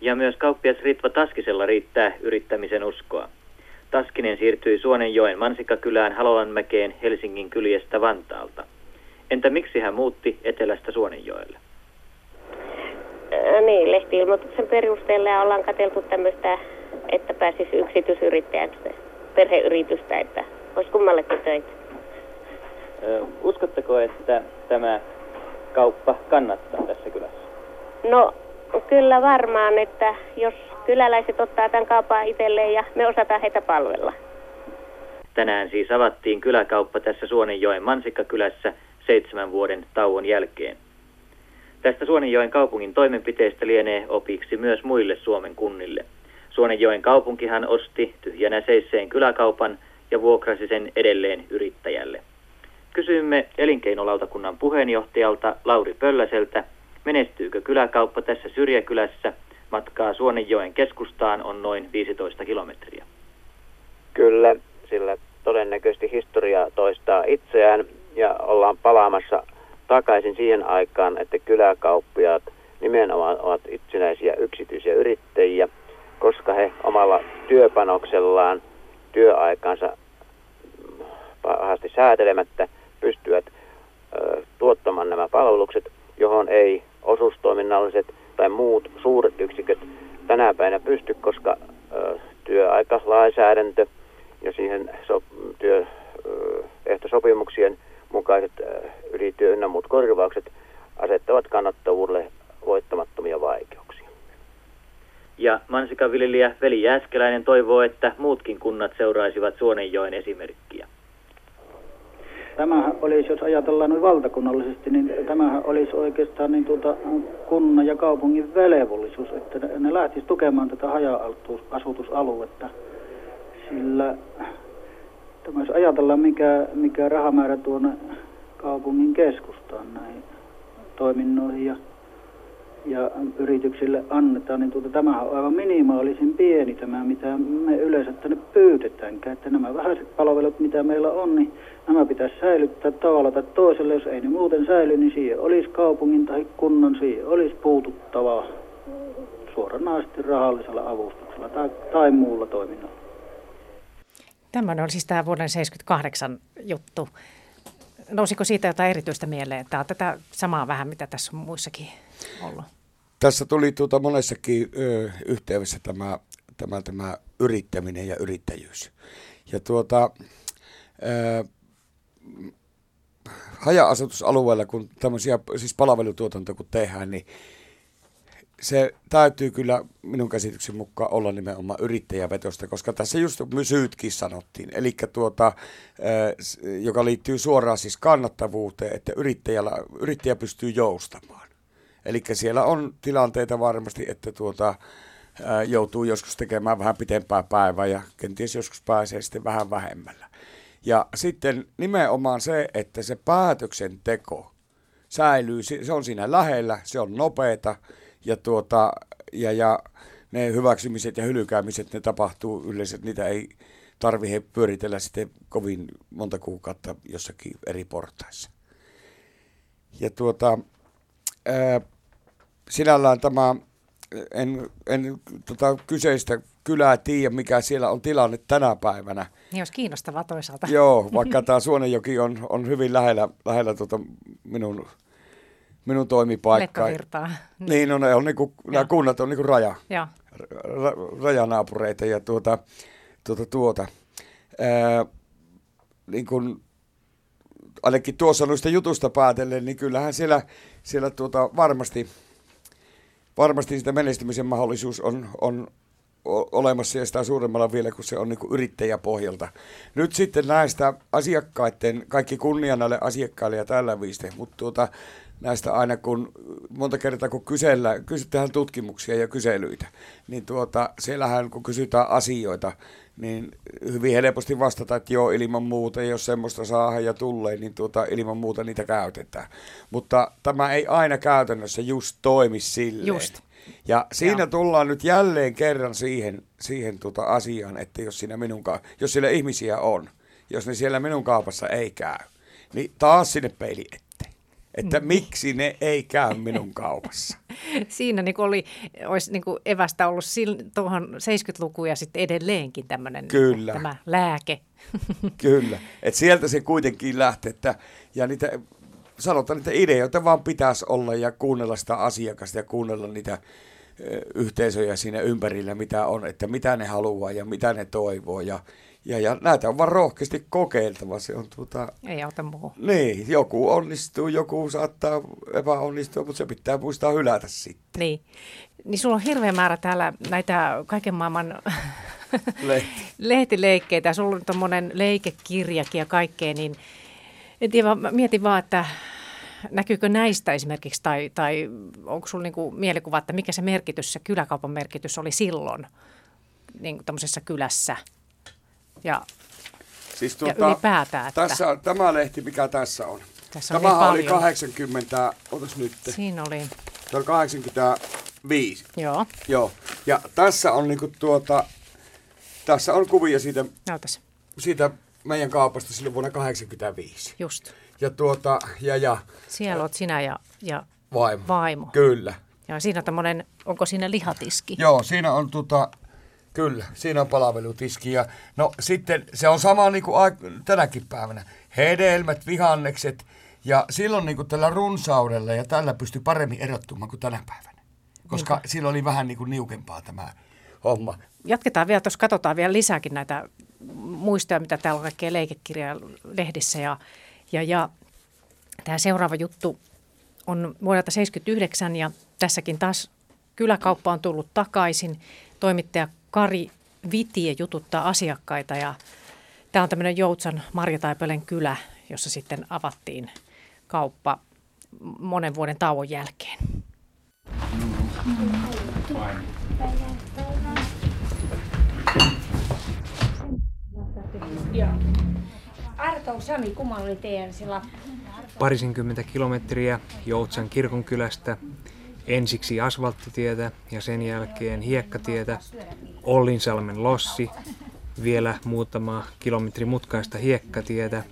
Speaker 18: Ja myös kauppias Ritva Taskisella riittää yrittämisen uskoa. Taskinen siirtyi Suonenjoen Mansikkakylään Halolanmäkeen Helsingin kyljestä Vantaalta. Entä miksi hän muutti etelästä Suonenjoelle?
Speaker 17: Ää, niin, lehti-ilmoituksen perusteella ollaan katseltu tämmöistä, että pääsisi yksityisyrittäjäksi, perheyritystä, että olisi kummallekin töitä.
Speaker 18: Ö, Uskotteko, että tämä kauppa kannattaa tässä kylässä?
Speaker 17: No, kyllä varmaan, että jos kyläläiset ottaa tämän kaupan itselleen ja me osataan heitä palvella.
Speaker 18: Tänään siis avattiin kyläkauppa tässä Suonenjoen Mansikkakylässä seitsemän vuoden tauon jälkeen. Tästä Suonenjoen kaupungin toimenpiteistä lienee opiksi myös muille Suomen kunnille. Suonenjoen kaupunkihan osti tyhjänä seisseen kyläkaupan ja vuokrasi sen edelleen yrittäjälle. Kysyimme elinkeinolautakunnan puheenjohtajalta Lauri Pölläseltä, menestyykö kyläkauppa tässä syrjäkylässä. Matkaa Suonenjoen keskustaan on noin 15 kilometriä.
Speaker 20: Kyllä, sillä todennäköisesti historia toistaa itseään ja ollaan palaamassa takaisin siihen aikaan, että kyläkauppiaat nimenomaan ovat itsenäisiä yksityisiä yrittäjiä, koska he omalla työpanoksellaan työaikansa pahasti säätelemättä pystyvät ö, tuottamaan nämä palvelukset, johon ei osuustoiminnalliset tai muut suuret yksiköt tänä päivänä pysty, koska ö, työaikalainsäädäntö ja siihen so, työ, sopimuksien mukaiset äh, ylityö ynnä muut korvaukset asettavat kannattavuudelle voittamattomia vaikeuksia.
Speaker 18: Ja mansikanviljelijä Veli Jääskeläinen toivoo, että muutkin kunnat seuraisivat Suonenjoen esimerkkiä.
Speaker 21: Tämähän olisi, jos ajatellaan noin valtakunnallisesti, niin tämähän olisi oikeastaan niin tuota, kunnan ja kaupungin velvollisuus, että ne, ne lähtisi tukemaan tätä haja-asutusaluetta. Sillä tämä jos ajatellaan, mikä, mikä rahamäärä tuonne kaupungin keskustaan näihin toiminnoihin ja ja yrityksille annetaan, niin tuota, tämähän on aivan minimaalisin pieni tämä, mitä me yleensä tänne pyytetäänkään. Että nämä vähäiset palvelut, mitä meillä on, niin nämä pitäisi säilyttää tavalla tai toisella. Jos ei ne muuten säily, niin siihen olisi kaupungin tai kunnan, siihen olisi puututtavaa suoranaisesti rahallisella avustuksella tai, tai muulla toiminnalla.
Speaker 5: Tämmöinen on siis tämä vuoden 78 juttu. Nousiko siitä jotain erityistä mieleen? Tämä on tätä samaa vähän, mitä tässä on muissakin ollut.
Speaker 6: Tässä tuli tuota monessakin ö, yhteydessä tämä, tämä, tämä yrittäminen ja yrittäjyys. Ja tuota, ö, haja-asutusalueella, kun tämmöisiä siis palvelutuotantoja kun tehdään, niin se täytyy kyllä minun käsityksen mukaan olla nimenomaan yrittäjävetosta, koska tässä just syytkin sanottiin, eli tuota, joka liittyy suoraan siis kannattavuuteen, että yrittäjällä, yrittäjä pystyy joustamaan. Eli siellä on tilanteita varmasti, että tuota, joutuu joskus tekemään vähän pitempää päivää ja kenties joskus pääsee sitten vähän vähemmällä. Ja sitten nimenomaan se, että se päätöksenteko säilyy, se on siinä lähellä, se on nopeata ja, tuota, ja, ja ne hyväksymiset ja hylkäämiset, ne tapahtuu yleensä, niitä ei tarvitse pyöritellä sitten kovin monta kuukautta jossakin eri portaissa. Ja tuota, ää, sinällään tämä, en, en tota, kyseistä kylää tiedä, mikä siellä on tilanne tänä päivänä.
Speaker 5: Niin olisi kiinnostavaa toisaalta.
Speaker 6: Joo, vaikka tämä Suonenjoki on, on hyvin lähellä, lähellä tota minun, minun toimipaikkaa.
Speaker 5: Lekkavirtaa.
Speaker 6: Niin, on, on niinku, nämä kunnat on niinku raja,
Speaker 5: ja.
Speaker 6: ra, rajanaapureita ja tuota, tuota, tuota. Ää, niin kun, ainakin tuossa noista jutusta päätellen, niin kyllähän siellä, siellä tuota, varmasti, varmasti sitä menestymisen mahdollisuus on, on olemassa ja sitä suuremmalla vielä, kun se on niin yrittäjäpohjalta. Nyt sitten näistä asiakkaiden, kaikki kunnia näille asiakkaille ja tällä viiste, mutta tuota, näistä aina kun monta kertaa kun kysellä, kysytään tutkimuksia ja kyselyitä, niin tuota, siellähän kun kysytään asioita, niin hyvin helposti vastata, että joo, ilman muuta, jos semmoista saa ja tulee, niin tuota, ilman muuta niitä käytetään. Mutta tämä ei aina käytännössä just toimi silleen.
Speaker 5: Just.
Speaker 6: Ja siinä Joo. tullaan nyt jälleen kerran siihen, siihen tuota asiaan, että jos, siinä minun, jos siellä ihmisiä on, jos ne siellä minun kaupassa ei käy, niin taas sinne peili eteen. Että mm. miksi ne ei käy minun kaupassa.
Speaker 5: Siinä niin oli, olisi niin evästä ollut tuohon 70-lukuun ja sitten edelleenkin tämmöinen
Speaker 6: Kyllä.
Speaker 5: tämä lääke.
Speaker 6: Kyllä, että sieltä se kuitenkin lähtee, että, ja niitä sanotaan, että ideoita vaan pitäisi olla ja kuunnella sitä asiakasta ja kuunnella niitä yhteisöjä siinä ympärillä, mitä on, että mitä ne haluaa ja mitä ne toivoo. Ja, ja, ja näitä on vaan rohkeasti kokeiltava. Se on tuota,
Speaker 5: Ei auta muu.
Speaker 6: Niin, joku onnistuu, joku saattaa epäonnistua, mutta se pitää muistaa hylätä sitten.
Speaker 5: Niin. Niin sulla on hirveä määrä täällä näitä kaiken maailman Lehti. lehtileikkeitä. Sulla on tuommoinen leikekirjakin ja kaikkea, niin en tiedä, mietin vaan, että näkyykö näistä esimerkiksi, tai, tai onko sinulla niinku mielikuva, että mikä se merkitys, se kyläkaupan merkitys oli silloin niin tämmöisessä kylässä ja,
Speaker 6: siis
Speaker 5: tuota, ja ylipäätään. Että...
Speaker 6: Tässä on tämä lehti, mikä tässä on.
Speaker 5: Tässä
Speaker 6: tämä
Speaker 5: niin
Speaker 6: oli 80, otas nyt.
Speaker 5: Siinä oli.
Speaker 6: Tämä oli 85.
Speaker 5: Joo.
Speaker 6: Joo. Ja tässä on niinku tuota, tässä on kuvia siitä,
Speaker 5: Näytäs.
Speaker 6: siitä meidän kaupasta silloin vuonna 85.
Speaker 5: Just.
Speaker 6: Ja tuota, ja, ja.
Speaker 5: Siellä olet sinä ja, ja
Speaker 6: vaimo.
Speaker 5: vaimo.
Speaker 6: Kyllä.
Speaker 5: Ja siinä on tämmöinen, onko siinä lihatiski?
Speaker 6: Joo, siinä on tota, kyllä, siinä on palvelutiski. Ja, no sitten se on sama niin kuin tänäkin päivänä. Hedelmät, vihannekset ja silloin niin kuin tällä runsaudella ja tällä pystyy paremmin erottumaan kuin tänä päivänä. Koska Niinpä. silloin oli vähän niin kuin niukempaa tämä homma.
Speaker 5: Jatketaan vielä, tuossa katsotaan vielä lisääkin näitä muistoja, mitä täällä on kaikkea leikekirjaa lehdissä. Ja, ja, ja tämä seuraava juttu on vuodelta 1979 ja tässäkin taas kyläkauppa on tullut takaisin. Toimittaja Kari Vitie jututtaa asiakkaita ja tämä on tämmöinen Joutsan Marjataipelen kylä, jossa sitten avattiin kauppa monen vuoden tauon jälkeen.
Speaker 22: Arto, Sami, kumman oli teidän se lappu?
Speaker 13: Parisenkymmentä kilometriä Joutsan kirkonkylästä, ensiksi asfalttitietä ja sen jälkeen hiekkatietä, Ollinsalmen lossi, vielä muutama kilometri mutkaista hiekkatietä.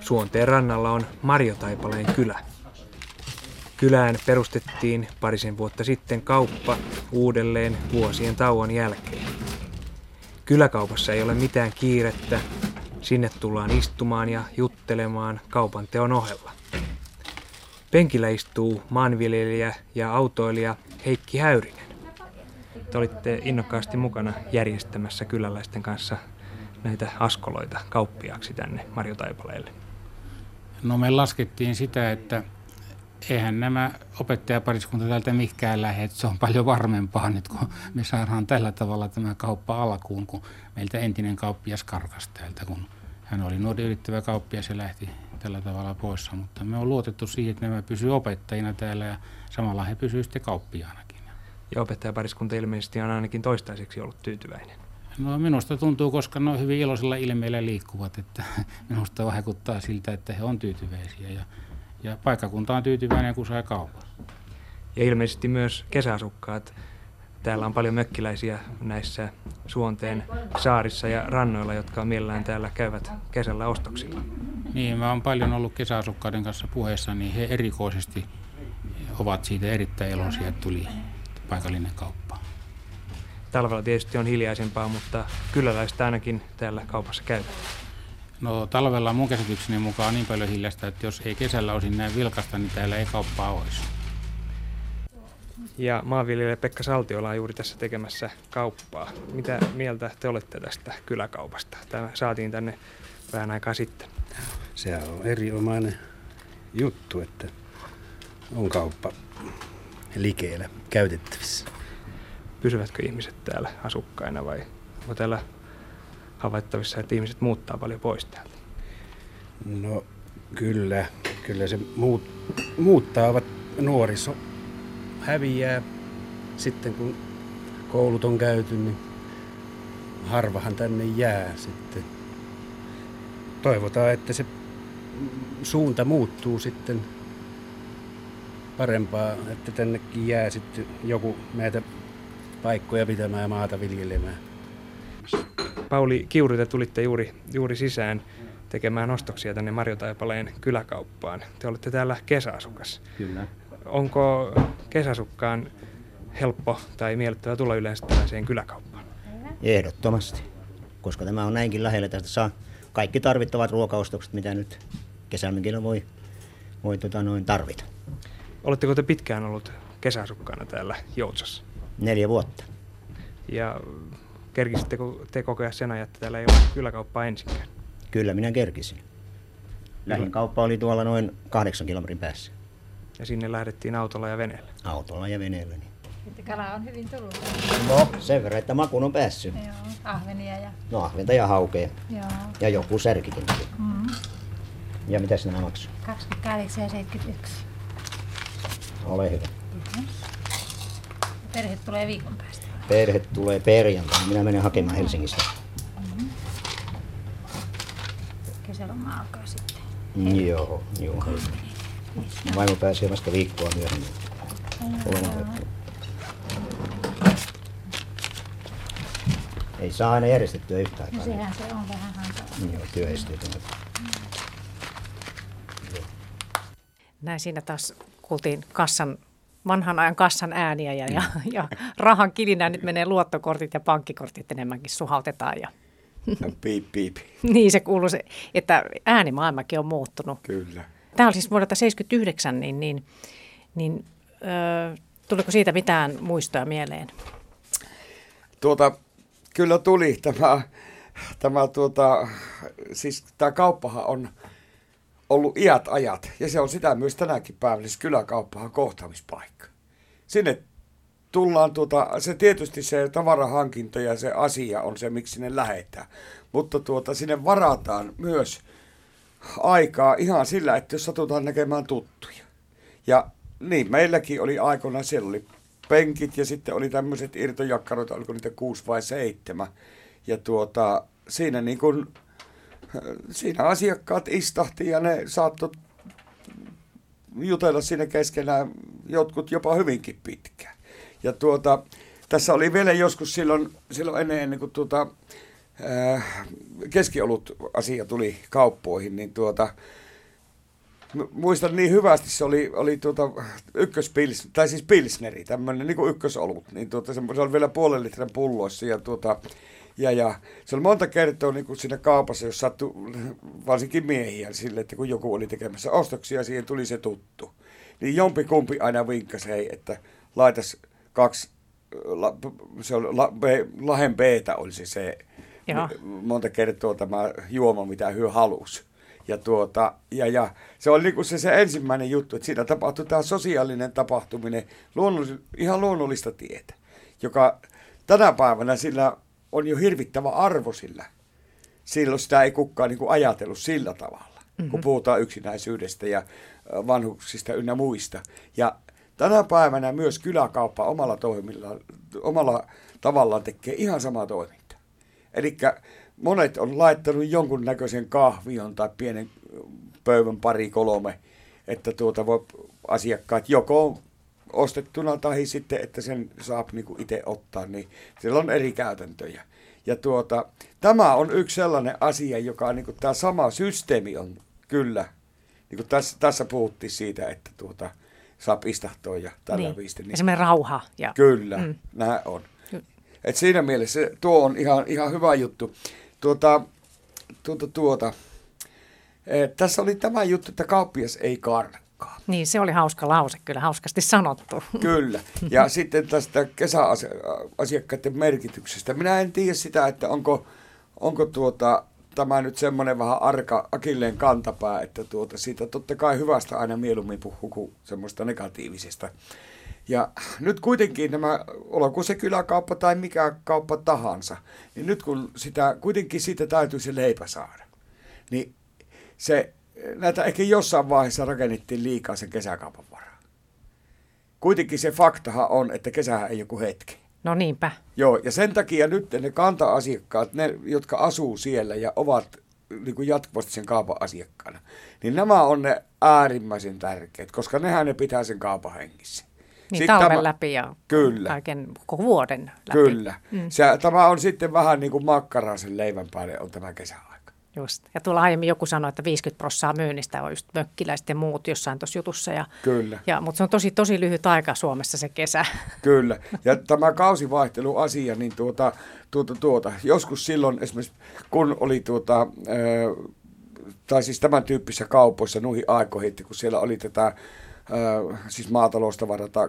Speaker 13: Suonteen rannalla on Marjotaipaleen kylä. Kylään perustettiin parisen vuotta sitten kauppa uudelleen vuosien tauon jälkeen. Kyläkaupassa ei ole mitään kiirettä, sinne tullaan istumaan ja juttelemaan kaupan teon ohella. Penkillä istuu maanviljelijä ja autoilija Heikki Häyrinen. Te olitte innokkaasti mukana järjestämässä kyläläisten kanssa näitä askoloita kauppiaaksi tänne Marjotaipaleelle.
Speaker 23: No me laskettiin sitä, että eihän nämä opettajapariskunta täältä mikään lähde, se on paljon varmempaa nyt, kun me saadaan tällä tavalla tämä kauppa alkuun, kun meiltä entinen kauppias karkasi täältä, kun hän oli nuori yrittävä kauppias ja lähti tällä tavalla poissa, mutta me on luotettu siihen, että nämä pysyvät opettajina täällä ja samalla he pysyvät sitten kauppiaanakin.
Speaker 13: Ja opettajapariskunta ilmeisesti on ainakin toistaiseksi ollut tyytyväinen.
Speaker 23: No minusta tuntuu, koska ne on hyvin iloisilla ilmeillä liikkuvat, että minusta vaikuttaa siltä, että he on tyytyväisiä ja, ja paikkakunta on tyytyväinen, kun sai kaupan.
Speaker 13: Ja ilmeisesti myös kesäasukkaat. Täällä on paljon mökkiläisiä näissä Suonteen saarissa ja rannoilla, jotka mielellään täällä käyvät kesällä ostoksilla.
Speaker 23: Niin, mä oon paljon ollut kesäasukkaiden kanssa puheessa, niin he erikoisesti ovat siitä erittäin iloisia, että tuli paikallinen kauppa.
Speaker 13: Talvella tietysti on hiljaisempaa, mutta kyläläistä ainakin täällä kaupassa käyvät.
Speaker 23: No talvella mun käsitykseni mukaan on niin paljon hiljaista, että jos ei kesällä olisi näin vilkasta, niin täällä ei kauppaa olisi.
Speaker 13: Ja maanviljelijä Pekka Saltiola on juuri tässä tekemässä kauppaa. Mitä mieltä te olette tästä kyläkaupasta? Tämä saatiin tänne vähän aikaa sitten.
Speaker 24: Se on erinomainen juttu, että on kauppa likeellä käytettävissä.
Speaker 13: Pysyvätkö ihmiset täällä asukkaina vai onko täällä havaittavissa, että ihmiset muuttaa paljon pois täältä?
Speaker 24: No kyllä, kyllä se muut, muuttaavat nuoriso häviää sitten kun koulut on käyty, niin harvahan tänne jää sitten. Toivotaan, että se suunta muuttuu sitten parempaa, että tännekin jää sitten joku näitä paikkoja pitämään ja maata viljelemään.
Speaker 13: Pauli Kiuru, te tulitte juuri, juuri sisään tekemään ostoksia tänne Marjotaipaleen kyläkauppaan. Te olette täällä kesäasukas.
Speaker 25: Kyllä.
Speaker 13: Onko kesäsukkaan helppo tai miellyttävä tulla yleensä tällaiseen kyläkauppaan?
Speaker 25: Ehdottomasti, koska tämä on näinkin lähellä. Tästä saa kaikki tarvittavat ruokaostokset, mitä nyt kesämökillä voi, voi tota noin tarvita.
Speaker 13: Oletteko te pitkään ollut kesäasukkaana täällä Joutsassa?
Speaker 25: Neljä vuotta.
Speaker 13: Ja kerkisitteko te kokea sen ajan, että täällä ei ole kyläkauppaa ensinkään?
Speaker 25: Kyllä minä kerkisin. Lähin kauppa oli tuolla noin kahdeksan kilometrin päässä.
Speaker 13: Ja sinne lähdettiin autolla ja veneellä?
Speaker 25: Autolla ja veneellä. Niin.
Speaker 22: Että kala on hyvin tullut.
Speaker 25: No, sen verran, että makuun on päässyt.
Speaker 22: Joo, ahvenia ja...
Speaker 25: No, ahventa ja haukea.
Speaker 22: Joo.
Speaker 25: Ja joku särkikin.
Speaker 22: Mm.
Speaker 25: Ja mitä nämä maksuu?
Speaker 22: 28 ja 71.
Speaker 25: Ole hyvä.
Speaker 22: Perhe tulee viikon päästä.
Speaker 25: Perhe tulee perjantaina. Minä menen hakemaan Helsingistä.
Speaker 22: Mm-hmm. Kesäloma alkaa sitten.
Speaker 25: Joo, joo. Vaimo pääsee vasta viikkoa myöhemmin. Ei saa aina järjestettyä yhtä aikaa.
Speaker 22: No sehän se on vähän hankalaa.
Speaker 25: Joo, työesteet on.
Speaker 5: Näin siinä taas kuultiin kassan, vanhan ajan kassan ääniä ja, ja, ja rahan kilinä nyt menee luottokortit ja pankkikortit enemmänkin suhautetaan. Ja...
Speaker 6: No, piip, piip.
Speaker 5: niin se kuuluu, se, että äänimaailmakin on muuttunut.
Speaker 6: Kyllä.
Speaker 5: Tämä oli siis vuodelta 1979, niin, niin, niin ö, tuliko siitä mitään muistoja mieleen?
Speaker 6: Tuota, kyllä tuli tämä tämä, tuota, siis, tämä kauppahan on ollut iät ajat, ja se on sitä myös tänäkin päivänä, siis kyläkauppahan kohtaamispaikka. Sinne tullaan, tuota, se tietysti se tavarahankinta ja se asia on se, miksi sinne lähetään. Mutta tuota, sinne varataan myös aikaa ihan sillä, että jos satutaan näkemään tuttuja. Ja niin, meilläkin oli aikoina, siellä oli penkit ja sitten oli tämmöiset irtojakkarot, oliko niitä kuusi vai seitsemän. Ja tuota, siinä niin kuin, siinä asiakkaat istahti ja ne saattoi jutella siinä keskenään jotkut jopa hyvinkin pitkään. Ja tuota, tässä oli vielä joskus silloin, silloin ennen, ennen kuin tuota, keskiolut asia tuli kauppoihin, niin tuota, muistan niin hyvästi, se oli, oli tuota ykköspils, tai siis pilsneri, tämmöinen niin kuin ykkösolut, niin tuota, se, se oli vielä puolen litran pulloissa ja tuota, ja, ja se oli monta kertaa niin kuin siinä kaupassa, jos sattui varsinkin miehiä sille, että kun joku oli tekemässä ostoksia, siihen tuli se tuttu. Niin jompi kumpi aina vinkkasi, hei, että laitas kaksi, la, se oli la, B, Lahen b oli se, se monta kertaa tämä juoma, mitä hyö halusi. Ja, tuota, ja, ja se oli niin se, se ensimmäinen juttu, että siinä tapahtui tämä sosiaalinen tapahtuminen luonnollis, ihan luonnollista tietä, joka tänä päivänä sillä on jo hirvittävä arvo sillä. Silloin sitä ei kukaan niin kuin ajatellut sillä tavalla, mm-hmm. kun puhutaan yksinäisyydestä ja vanhuksista ynnä muista. Ja tänä päivänä myös kyläkauppa omalla, toimillaan, omalla tavallaan tekee ihan samaa toimintaa. Eli monet on laittanut jonkun näköisen kahvion tai pienen pöydän pari kolme, että tuota voi asiakkaat joko ostettuna tai sitten, että sen saa niin itse ottaa, niin siellä on eri käytäntöjä. Ja tuota, tämä on yksi sellainen asia, joka niin kuin, tämä sama systeemi on kyllä, niin kuin tässä, tässä puhuttiin siitä, että tuota, saa pistahtoa ja tällä
Speaker 5: niin.
Speaker 6: viiste.
Speaker 5: Niin, Esimerkiksi rauha. Ja...
Speaker 6: Kyllä, mm. nämä on. Et siinä mielessä tuo on ihan, ihan hyvä juttu. Tuota, tuota, tuota. E, tässä oli tämä juttu, että kauppias ei karkkaa.
Speaker 5: Niin, se oli hauska lause, kyllä hauskasti sanottu.
Speaker 6: Kyllä. Ja sitten tästä kesäasiakkaiden merkityksestä. Minä en tiedä sitä, että onko, onko tuota, tämä nyt semmoinen vähän arka akilleen kantapää, että tuota, siitä totta kai hyvästä aina mieluummin puhuu kuin semmoista negatiivisesta. Ja nyt kuitenkin nämä, olkoon se kyläkauppa tai mikä kauppa tahansa, niin nyt kun sitä, kuitenkin siitä täytyy se leipä saada, niin se, näitä ehkä jossain vaiheessa rakennettiin liikaa sen kesäkaupan varaan. Kuitenkin se faktahan on, että kesähän ei joku hetki.
Speaker 5: No niinpä.
Speaker 6: Joo, ja sen takia nyt ne kanta-asiakkaat, ne, jotka asuu siellä ja ovat niin kuin jatkuvasti sen kaupan asiakkaana, niin nämä on ne äärimmäisen tärkeät, koska nehän ne pitää sen kaupan hengissä.
Speaker 5: Niin sitten talven tämä, läpi ja kyllä, kaiken koko vuoden läpi.
Speaker 6: Kyllä. Mm. Se, tämä on sitten vähän niin kuin makkaraa sen leivän päälle on tämä kesäaika.
Speaker 5: Just. Ja tuolla aiemmin joku sanoi, että 50 prosenttia myynnistä on just mökkiläiset ja muut jossain tuossa jutussa. Ja,
Speaker 6: Kyllä.
Speaker 5: Ja, mutta se on tosi, tosi lyhyt aika Suomessa se kesä.
Speaker 6: Kyllä. Ja tämä kausivaihteluasia, niin tuota, tuota, tuota, joskus silloin esimerkiksi kun oli tuota, tai siis tämän tyyppisissä kaupoissa nuihin aikoihin, kun siellä oli tätä siis maataloustavarata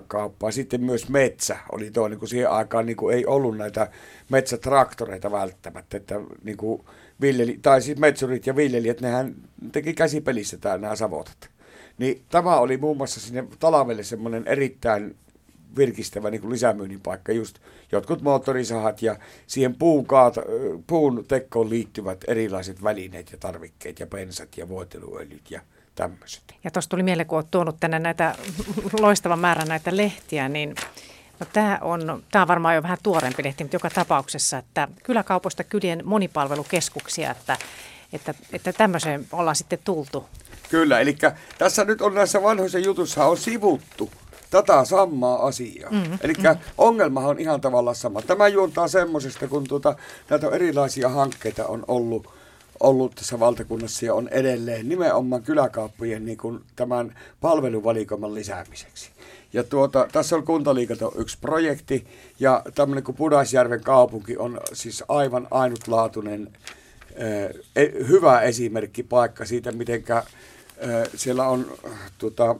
Speaker 6: Sitten myös metsä oli tuo, niin kuin siihen aikaan niin kuin ei ollut näitä metsätraktoreita välttämättä, että niin kuin viljeli, tai siis metsurit ja viljelijät, nehän teki käsipelissä tää, nämä savotat. Niin tämä oli muun muassa sinne talvelle semmoinen erittäin virkistävä niin kuin lisämyynnin paikka, just jotkut moottorisahat ja siihen puun, kaata, puun tekkoon liittyvät erilaiset välineet ja tarvikkeet ja pensat ja voiteluöljyt ja tämmöiset.
Speaker 5: Ja tuossa tuli mieleen, kun olet tuonut tänne näitä loistavan määrän näitä lehtiä, niin No, tämä, on, tämä on varmaan jo vähän tuorempi lehti, mutta joka tapauksessa, että kyläkaupoista kylien monipalvelukeskuksia, että, että, että tämmöiseen ollaan sitten tultu.
Speaker 6: Kyllä, eli tässä nyt on näissä vanhoissa jutussa on sivuttu tätä samaa asiaa. Mm-hmm. Eli mm-hmm. ongelmahan on ihan tavallaan sama. Tämä juontaa semmoisesta, kun tuota, näitä erilaisia hankkeita on ollut ollut tässä valtakunnassa ja on edelleen nimenomaan kyläkauppojen niin kuin tämän palveluvalikoiman lisäämiseksi. Ja tuota, tässä on Kuntaliikalta yksi projekti ja tämmöinen kuin Pudasjärven kaupunki on siis aivan ainutlaatuinen äh, hyvä esimerkki paikka siitä, miten siellä on tuota,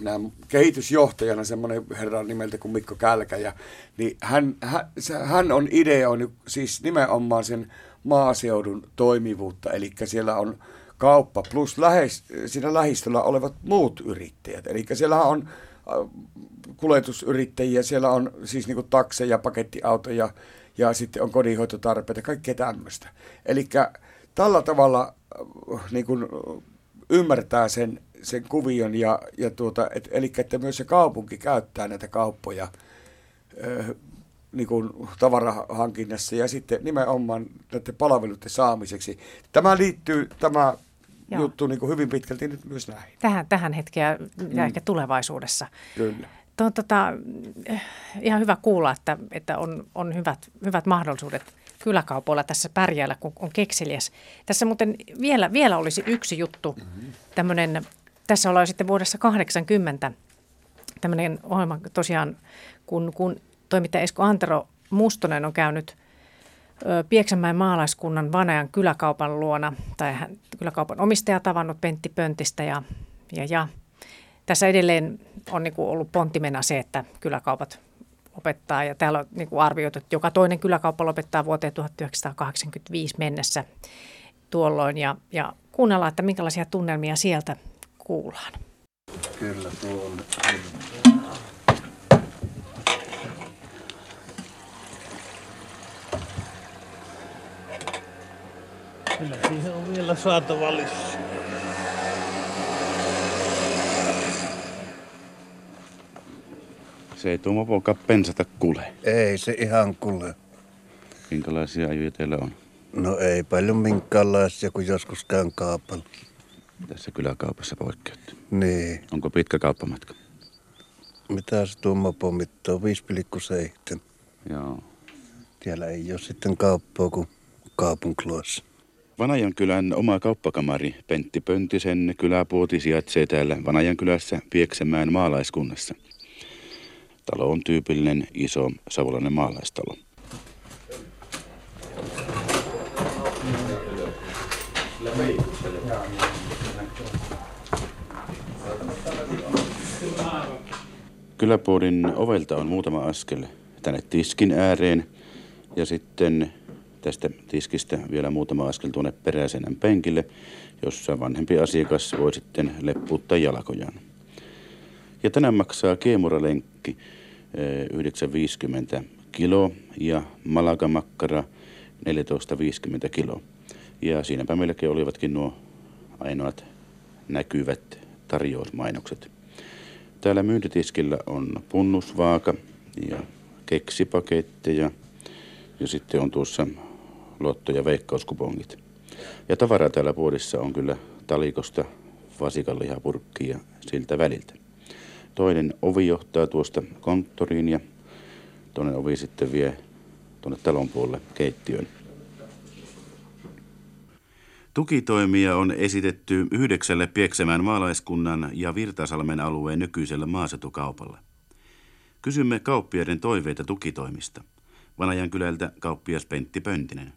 Speaker 6: nämä kehitysjohtajana semmoinen herra nimeltä kuin Mikko Kälkä, ja, niin hän, hän, hän on ideoinut siis nimenomaan sen maaseudun toimivuutta, eli siellä on kauppa plus lähes, siinä lähistöllä olevat muut yrittäjät. Eli siellä on äh, kuljetusyrittäjiä, siellä on siis niin takseja, pakettiautoja ja sitten on kodinhoitotarpeita, kaikkea tämmöistä. Eli tällä tavalla äh, niin kuin ymmärtää sen, sen kuvion, ja, ja tuota, et, eli että myös se kaupunki käyttää näitä kauppoja ö, niin kuin tavarahankinnassa ja sitten nimenomaan näiden palveluiden saamiseksi. Tämä liittyy, tämä Joo. juttu niin kuin hyvin pitkälti nyt myös näihin.
Speaker 5: Tähän, tähän hetkeen ja mm. ehkä tulevaisuudessa.
Speaker 6: Kyllä.
Speaker 5: Tuo, tota, ihan hyvä kuulla, että, että on, on hyvät, hyvät mahdollisuudet kyläkaupoilla tässä pärjäällä, kun on kekseliäs. Tässä muuten vielä, vielä olisi yksi juttu, mm-hmm. tämmöinen, tässä ollaan sitten vuodessa 80, tämmöinen ohjelma tosiaan, kun, kun toimittaja Esko Antero Mustonen on käynyt Pieksämäen maalaiskunnan Vanajan kyläkaupan luona, tai hän, kyläkaupan omistaja tavannut Pentti Pöntistä ja, ja, ja tässä edelleen on niin kuin ollut ponttimena se, että kyläkaupat opettaa ja täällä on niin kuin arvioitu, että joka toinen kyläkauppa lopettaa vuoteen 1985 mennessä tuolloin ja, ja kuunnellaan, että minkälaisia tunnelmia sieltä kuullaan.
Speaker 24: Kyllä, tuo on. Kyllä siihen on vielä saatava lisää.
Speaker 26: Se ei tuo mopoka pensata kule.
Speaker 27: Ei se ihan kule.
Speaker 26: Minkälaisia ajoja teillä on?
Speaker 27: No ei paljon minkäänlaisia, kun joskus käyn kaupalla.
Speaker 26: Tässä kyläkaupassa poikkeutta.
Speaker 27: Niin.
Speaker 26: Onko pitkä kauppamatka?
Speaker 27: Mitä se tuo mopo mittoo? 5,7.
Speaker 26: Joo.
Speaker 27: Siellä ei ole sitten kauppaa kuin kaupunkluossa.
Speaker 26: Vanajankylän oma kauppakamari Pentti Pöntisen kyläpuoti sijaitsee täällä Vanajankylässä Pieksämään maalaiskunnassa. Talo on tyypillinen iso savolainen maalaistalo. Kyläpuodin ovelta on muutama askel tänne tiskin ääreen ja sitten tästä tiskistä vielä muutama askel tuonne peräisenän penkille, jossa vanhempi asiakas voi sitten leppuuttaa jalkojaan. Ja tänään maksaa kiemuralenkki 9,50 eh, kilo ja malakamakkara 14,50 kilo. Ja siinäpä melkein olivatkin nuo ainoat näkyvät tarjousmainokset. Täällä myyntitiskillä on punnusvaaka ja keksipaketteja ja sitten on tuossa luotto- ja veikkauskupongit. Ja tavaraa täällä puodissa on kyllä talikosta vasikanlihapurkkia ja siltä väliltä. Toinen ovi johtaa tuosta konttoriin ja toinen ovi sitten vie tuonne talon puolelle keittiön. Tukitoimia on esitetty yhdeksälle Pieksämään maalaiskunnan ja Virtasalmen alueen nykyiselle maaseutukaupalla. Kysymme kauppiaiden toiveita tukitoimista. Vanajan kylältä kauppias Pentti Pöntinen.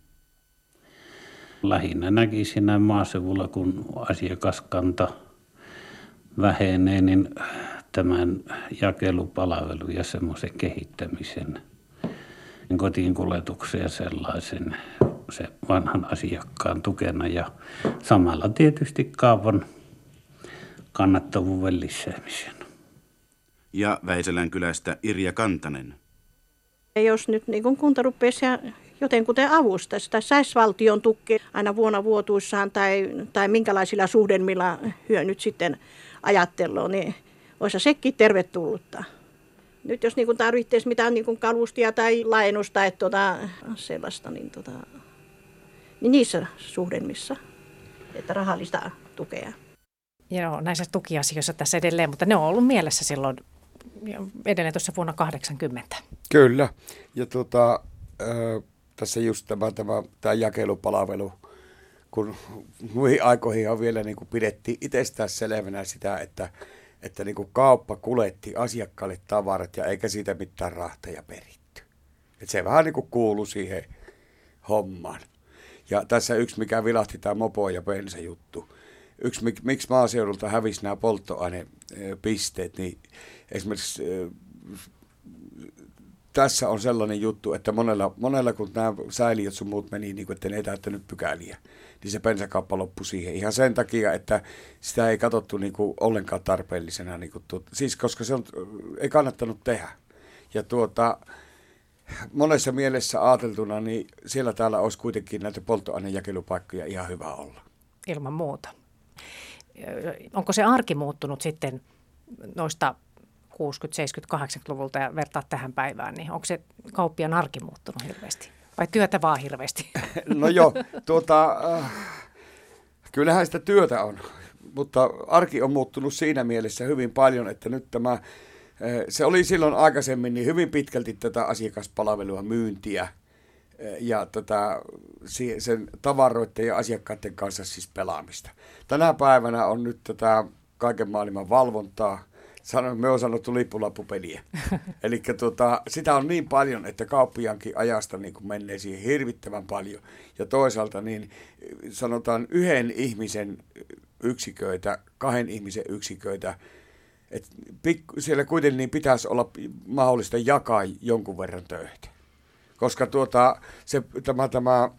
Speaker 23: Lähinnä näkisin näin maaseudulla, kun asiakaskanta vähenee, niin tämän jakelupalvelun ja semmoisen kehittämisen kotiin kuljetuksen ja sellaisen se vanhan asiakkaan tukena ja samalla tietysti kaupan kannattavuuden lisäämisen.
Speaker 26: Ja Väiselän kylästä Irja Kantanen.
Speaker 28: Jos nyt niin kun kunta rupeaisi jotenkuten avustaisi tai saisi valtion tukke aina vuonna vuotuissaan tai, tai minkälaisilla suhdelmilla hyö nyt sitten ajattelua, niin olisi sekin tervetullutta. Nyt jos niin tarvitsisi mitään niin kalustia tai laajennusta että tuota, sellaista, niin, tuota, niin niissä suhdelmissa, että rahallista tukea.
Speaker 5: Joo, näissä tukiasioissa tässä edelleen, mutta ne on ollut mielessä silloin edelleen tuossa vuonna 80.
Speaker 6: Kyllä, ja tuota, äh, tässä just tämä, tämä, tämä jakelupalvelu, kun muihin aikoihin on vielä niin kuin pidettiin itsestään selvänä sitä, että, että niin kuin kauppa kuletti asiakkaille tavarat ja eikä siitä mitään rahteja peritty. että se vähän niin kuin kuulu siihen hommaan. Ja tässä yksi, mikä vilahti tämä mopo ja bensa juttu. Yksi, mik, miksi maaseudulta hävisi nämä polttoainepisteet, niin esimerkiksi tässä on sellainen juttu, että monella, monella kun nämä säiliöt sun muut meni, niin kuin, että ne ei täyttänyt pykäliä, niin se bensakauppa loppui siihen. Ihan sen takia, että sitä ei katsottu niin kuin ollenkaan tarpeellisena. Niin kuin tuota, siis koska se on, ei kannattanut tehdä. Ja tuota, monessa mielessä ajateltuna, niin siellä täällä olisi kuitenkin näitä polttoainejakelupaikkoja ihan hyvä olla.
Speaker 5: Ilman muuta. Onko se arki muuttunut sitten noista 60, 70, 80-luvulta ja vertaa tähän päivään, niin onko se kauppian arki muuttunut hirveästi? Vai työtä vaan hirveästi?
Speaker 6: No joo, tuota, äh, kyllähän sitä työtä on, mutta arki on muuttunut siinä mielessä hyvin paljon, että nyt tämä, äh, se oli silloin aikaisemmin niin hyvin pitkälti tätä asiakaspalvelua, myyntiä äh, ja tätä, sen tavaroiden ja asiakkaiden kanssa siis pelaamista. Tänä päivänä on nyt tätä kaiken maailman valvontaa, sano, me on sanottu lippulappupeliä. Eli tuota, sitä on niin paljon, että kauppiankin ajasta niin kuin menee siihen hirvittävän paljon. Ja toisaalta niin sanotaan yhden ihmisen yksiköitä, kahden ihmisen yksiköitä, että pikku, siellä kuitenkin niin pitäisi olla mahdollista jakaa jonkun verran töitä. Koska tuota, se, tämä, tämä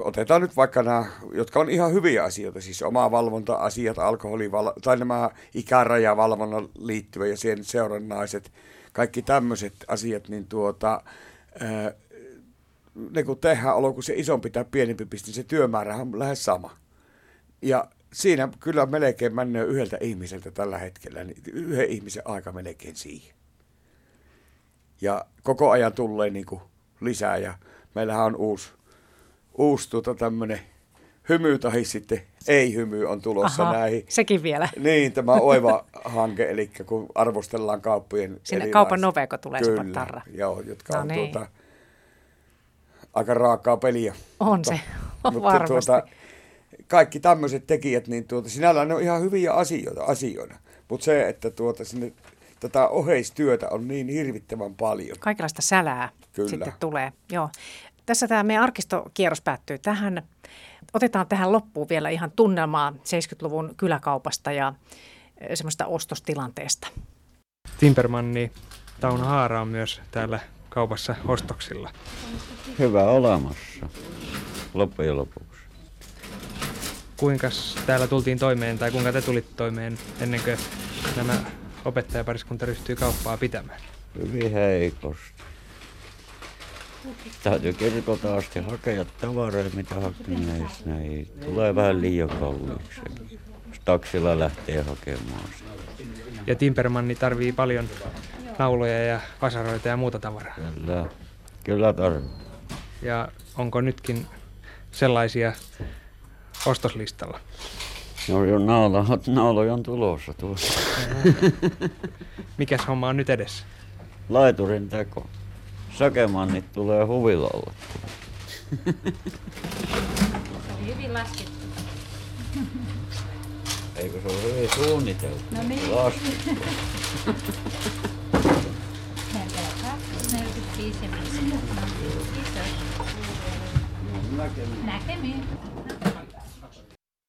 Speaker 6: otetaan nyt vaikka nämä, jotka on ihan hyviä asioita, siis oma valvonta-asiat, alkoholival- tai nämä ikärajavalvonnan liittyvät ja siihen seurannaiset, kaikki tämmöiset asiat, niin tuota, ne kun tehdään, olo kun se isompi tai pienempi pisti, niin se työmäärä on lähes sama. Ja siinä kyllä melkein menee yhdeltä ihmiseltä tällä hetkellä, niin yhden ihmisen aika melkein siihen. Ja koko ajan tulee niin kuin lisää ja meillähän on uusi uusi tuota tämmöinen hymy tai sitten ei-hymy on tulossa
Speaker 5: Aha,
Speaker 6: näihin.
Speaker 5: sekin vielä.
Speaker 6: Niin, tämä Oiva-hanke, eli kun arvostellaan kauppojen
Speaker 5: Sinne kaupan noveko tulee
Speaker 6: Kyllä,
Speaker 5: se tarra.
Speaker 6: joo, jotka
Speaker 5: No
Speaker 6: on
Speaker 5: niin.
Speaker 6: tuota, aika raakaa peliä.
Speaker 5: On
Speaker 6: mutta,
Speaker 5: se,
Speaker 6: mutta
Speaker 5: varmasti.
Speaker 6: Tuota, kaikki tämmöiset tekijät, niin tuota, sinällään ne on ihan hyviä asioita, asioita. Mutta se, että tuota, sinne tätä oheistyötä on niin hirvittävän paljon.
Speaker 5: Kaikenlaista sälää
Speaker 6: Kyllä.
Speaker 5: sitten tulee. Joo. Tässä tämä meidän arkistokierros päättyy tähän. Otetaan tähän loppuun vielä ihan tunnelmaa 70-luvun kyläkaupasta ja semmoista ostostilanteesta.
Speaker 13: Timpermanni Tauno Haara on myös täällä kaupassa ostoksilla.
Speaker 29: Hyvä olemassa loppujen lopuksi.
Speaker 13: Kuinka täällä tultiin toimeen tai kuinka te tulitte toimeen ennen kuin nämä opettajapariskunta ryhtyy kauppaa pitämään?
Speaker 29: Hyvin heikosti. Täytyy kirkolta asti hakea tavaroja, mitä hakeneissa. Näin tulee vähän liian kalliiksi. Jos taksilla lähtee hakemaan sitä.
Speaker 13: Ja Timpermanni tarvii paljon nauloja ja vasaroita ja muuta tavaraa.
Speaker 29: Kyllä, kyllä tarvitsee.
Speaker 13: Ja onko nytkin sellaisia ostoslistalla?
Speaker 29: No jo naula, nauloja on tulossa tuossa.
Speaker 13: Mikäs homma on nyt edessä?
Speaker 29: Laiturin teko. Sakemannit tulee huvilalle.
Speaker 30: Hyvin laskettu.
Speaker 29: Eikö se ole hyvin suunniteltu?
Speaker 30: No niin.
Speaker 29: Laskettu.
Speaker 30: 45 ja 50. No.
Speaker 29: Näkemiin.
Speaker 30: Näkemiin.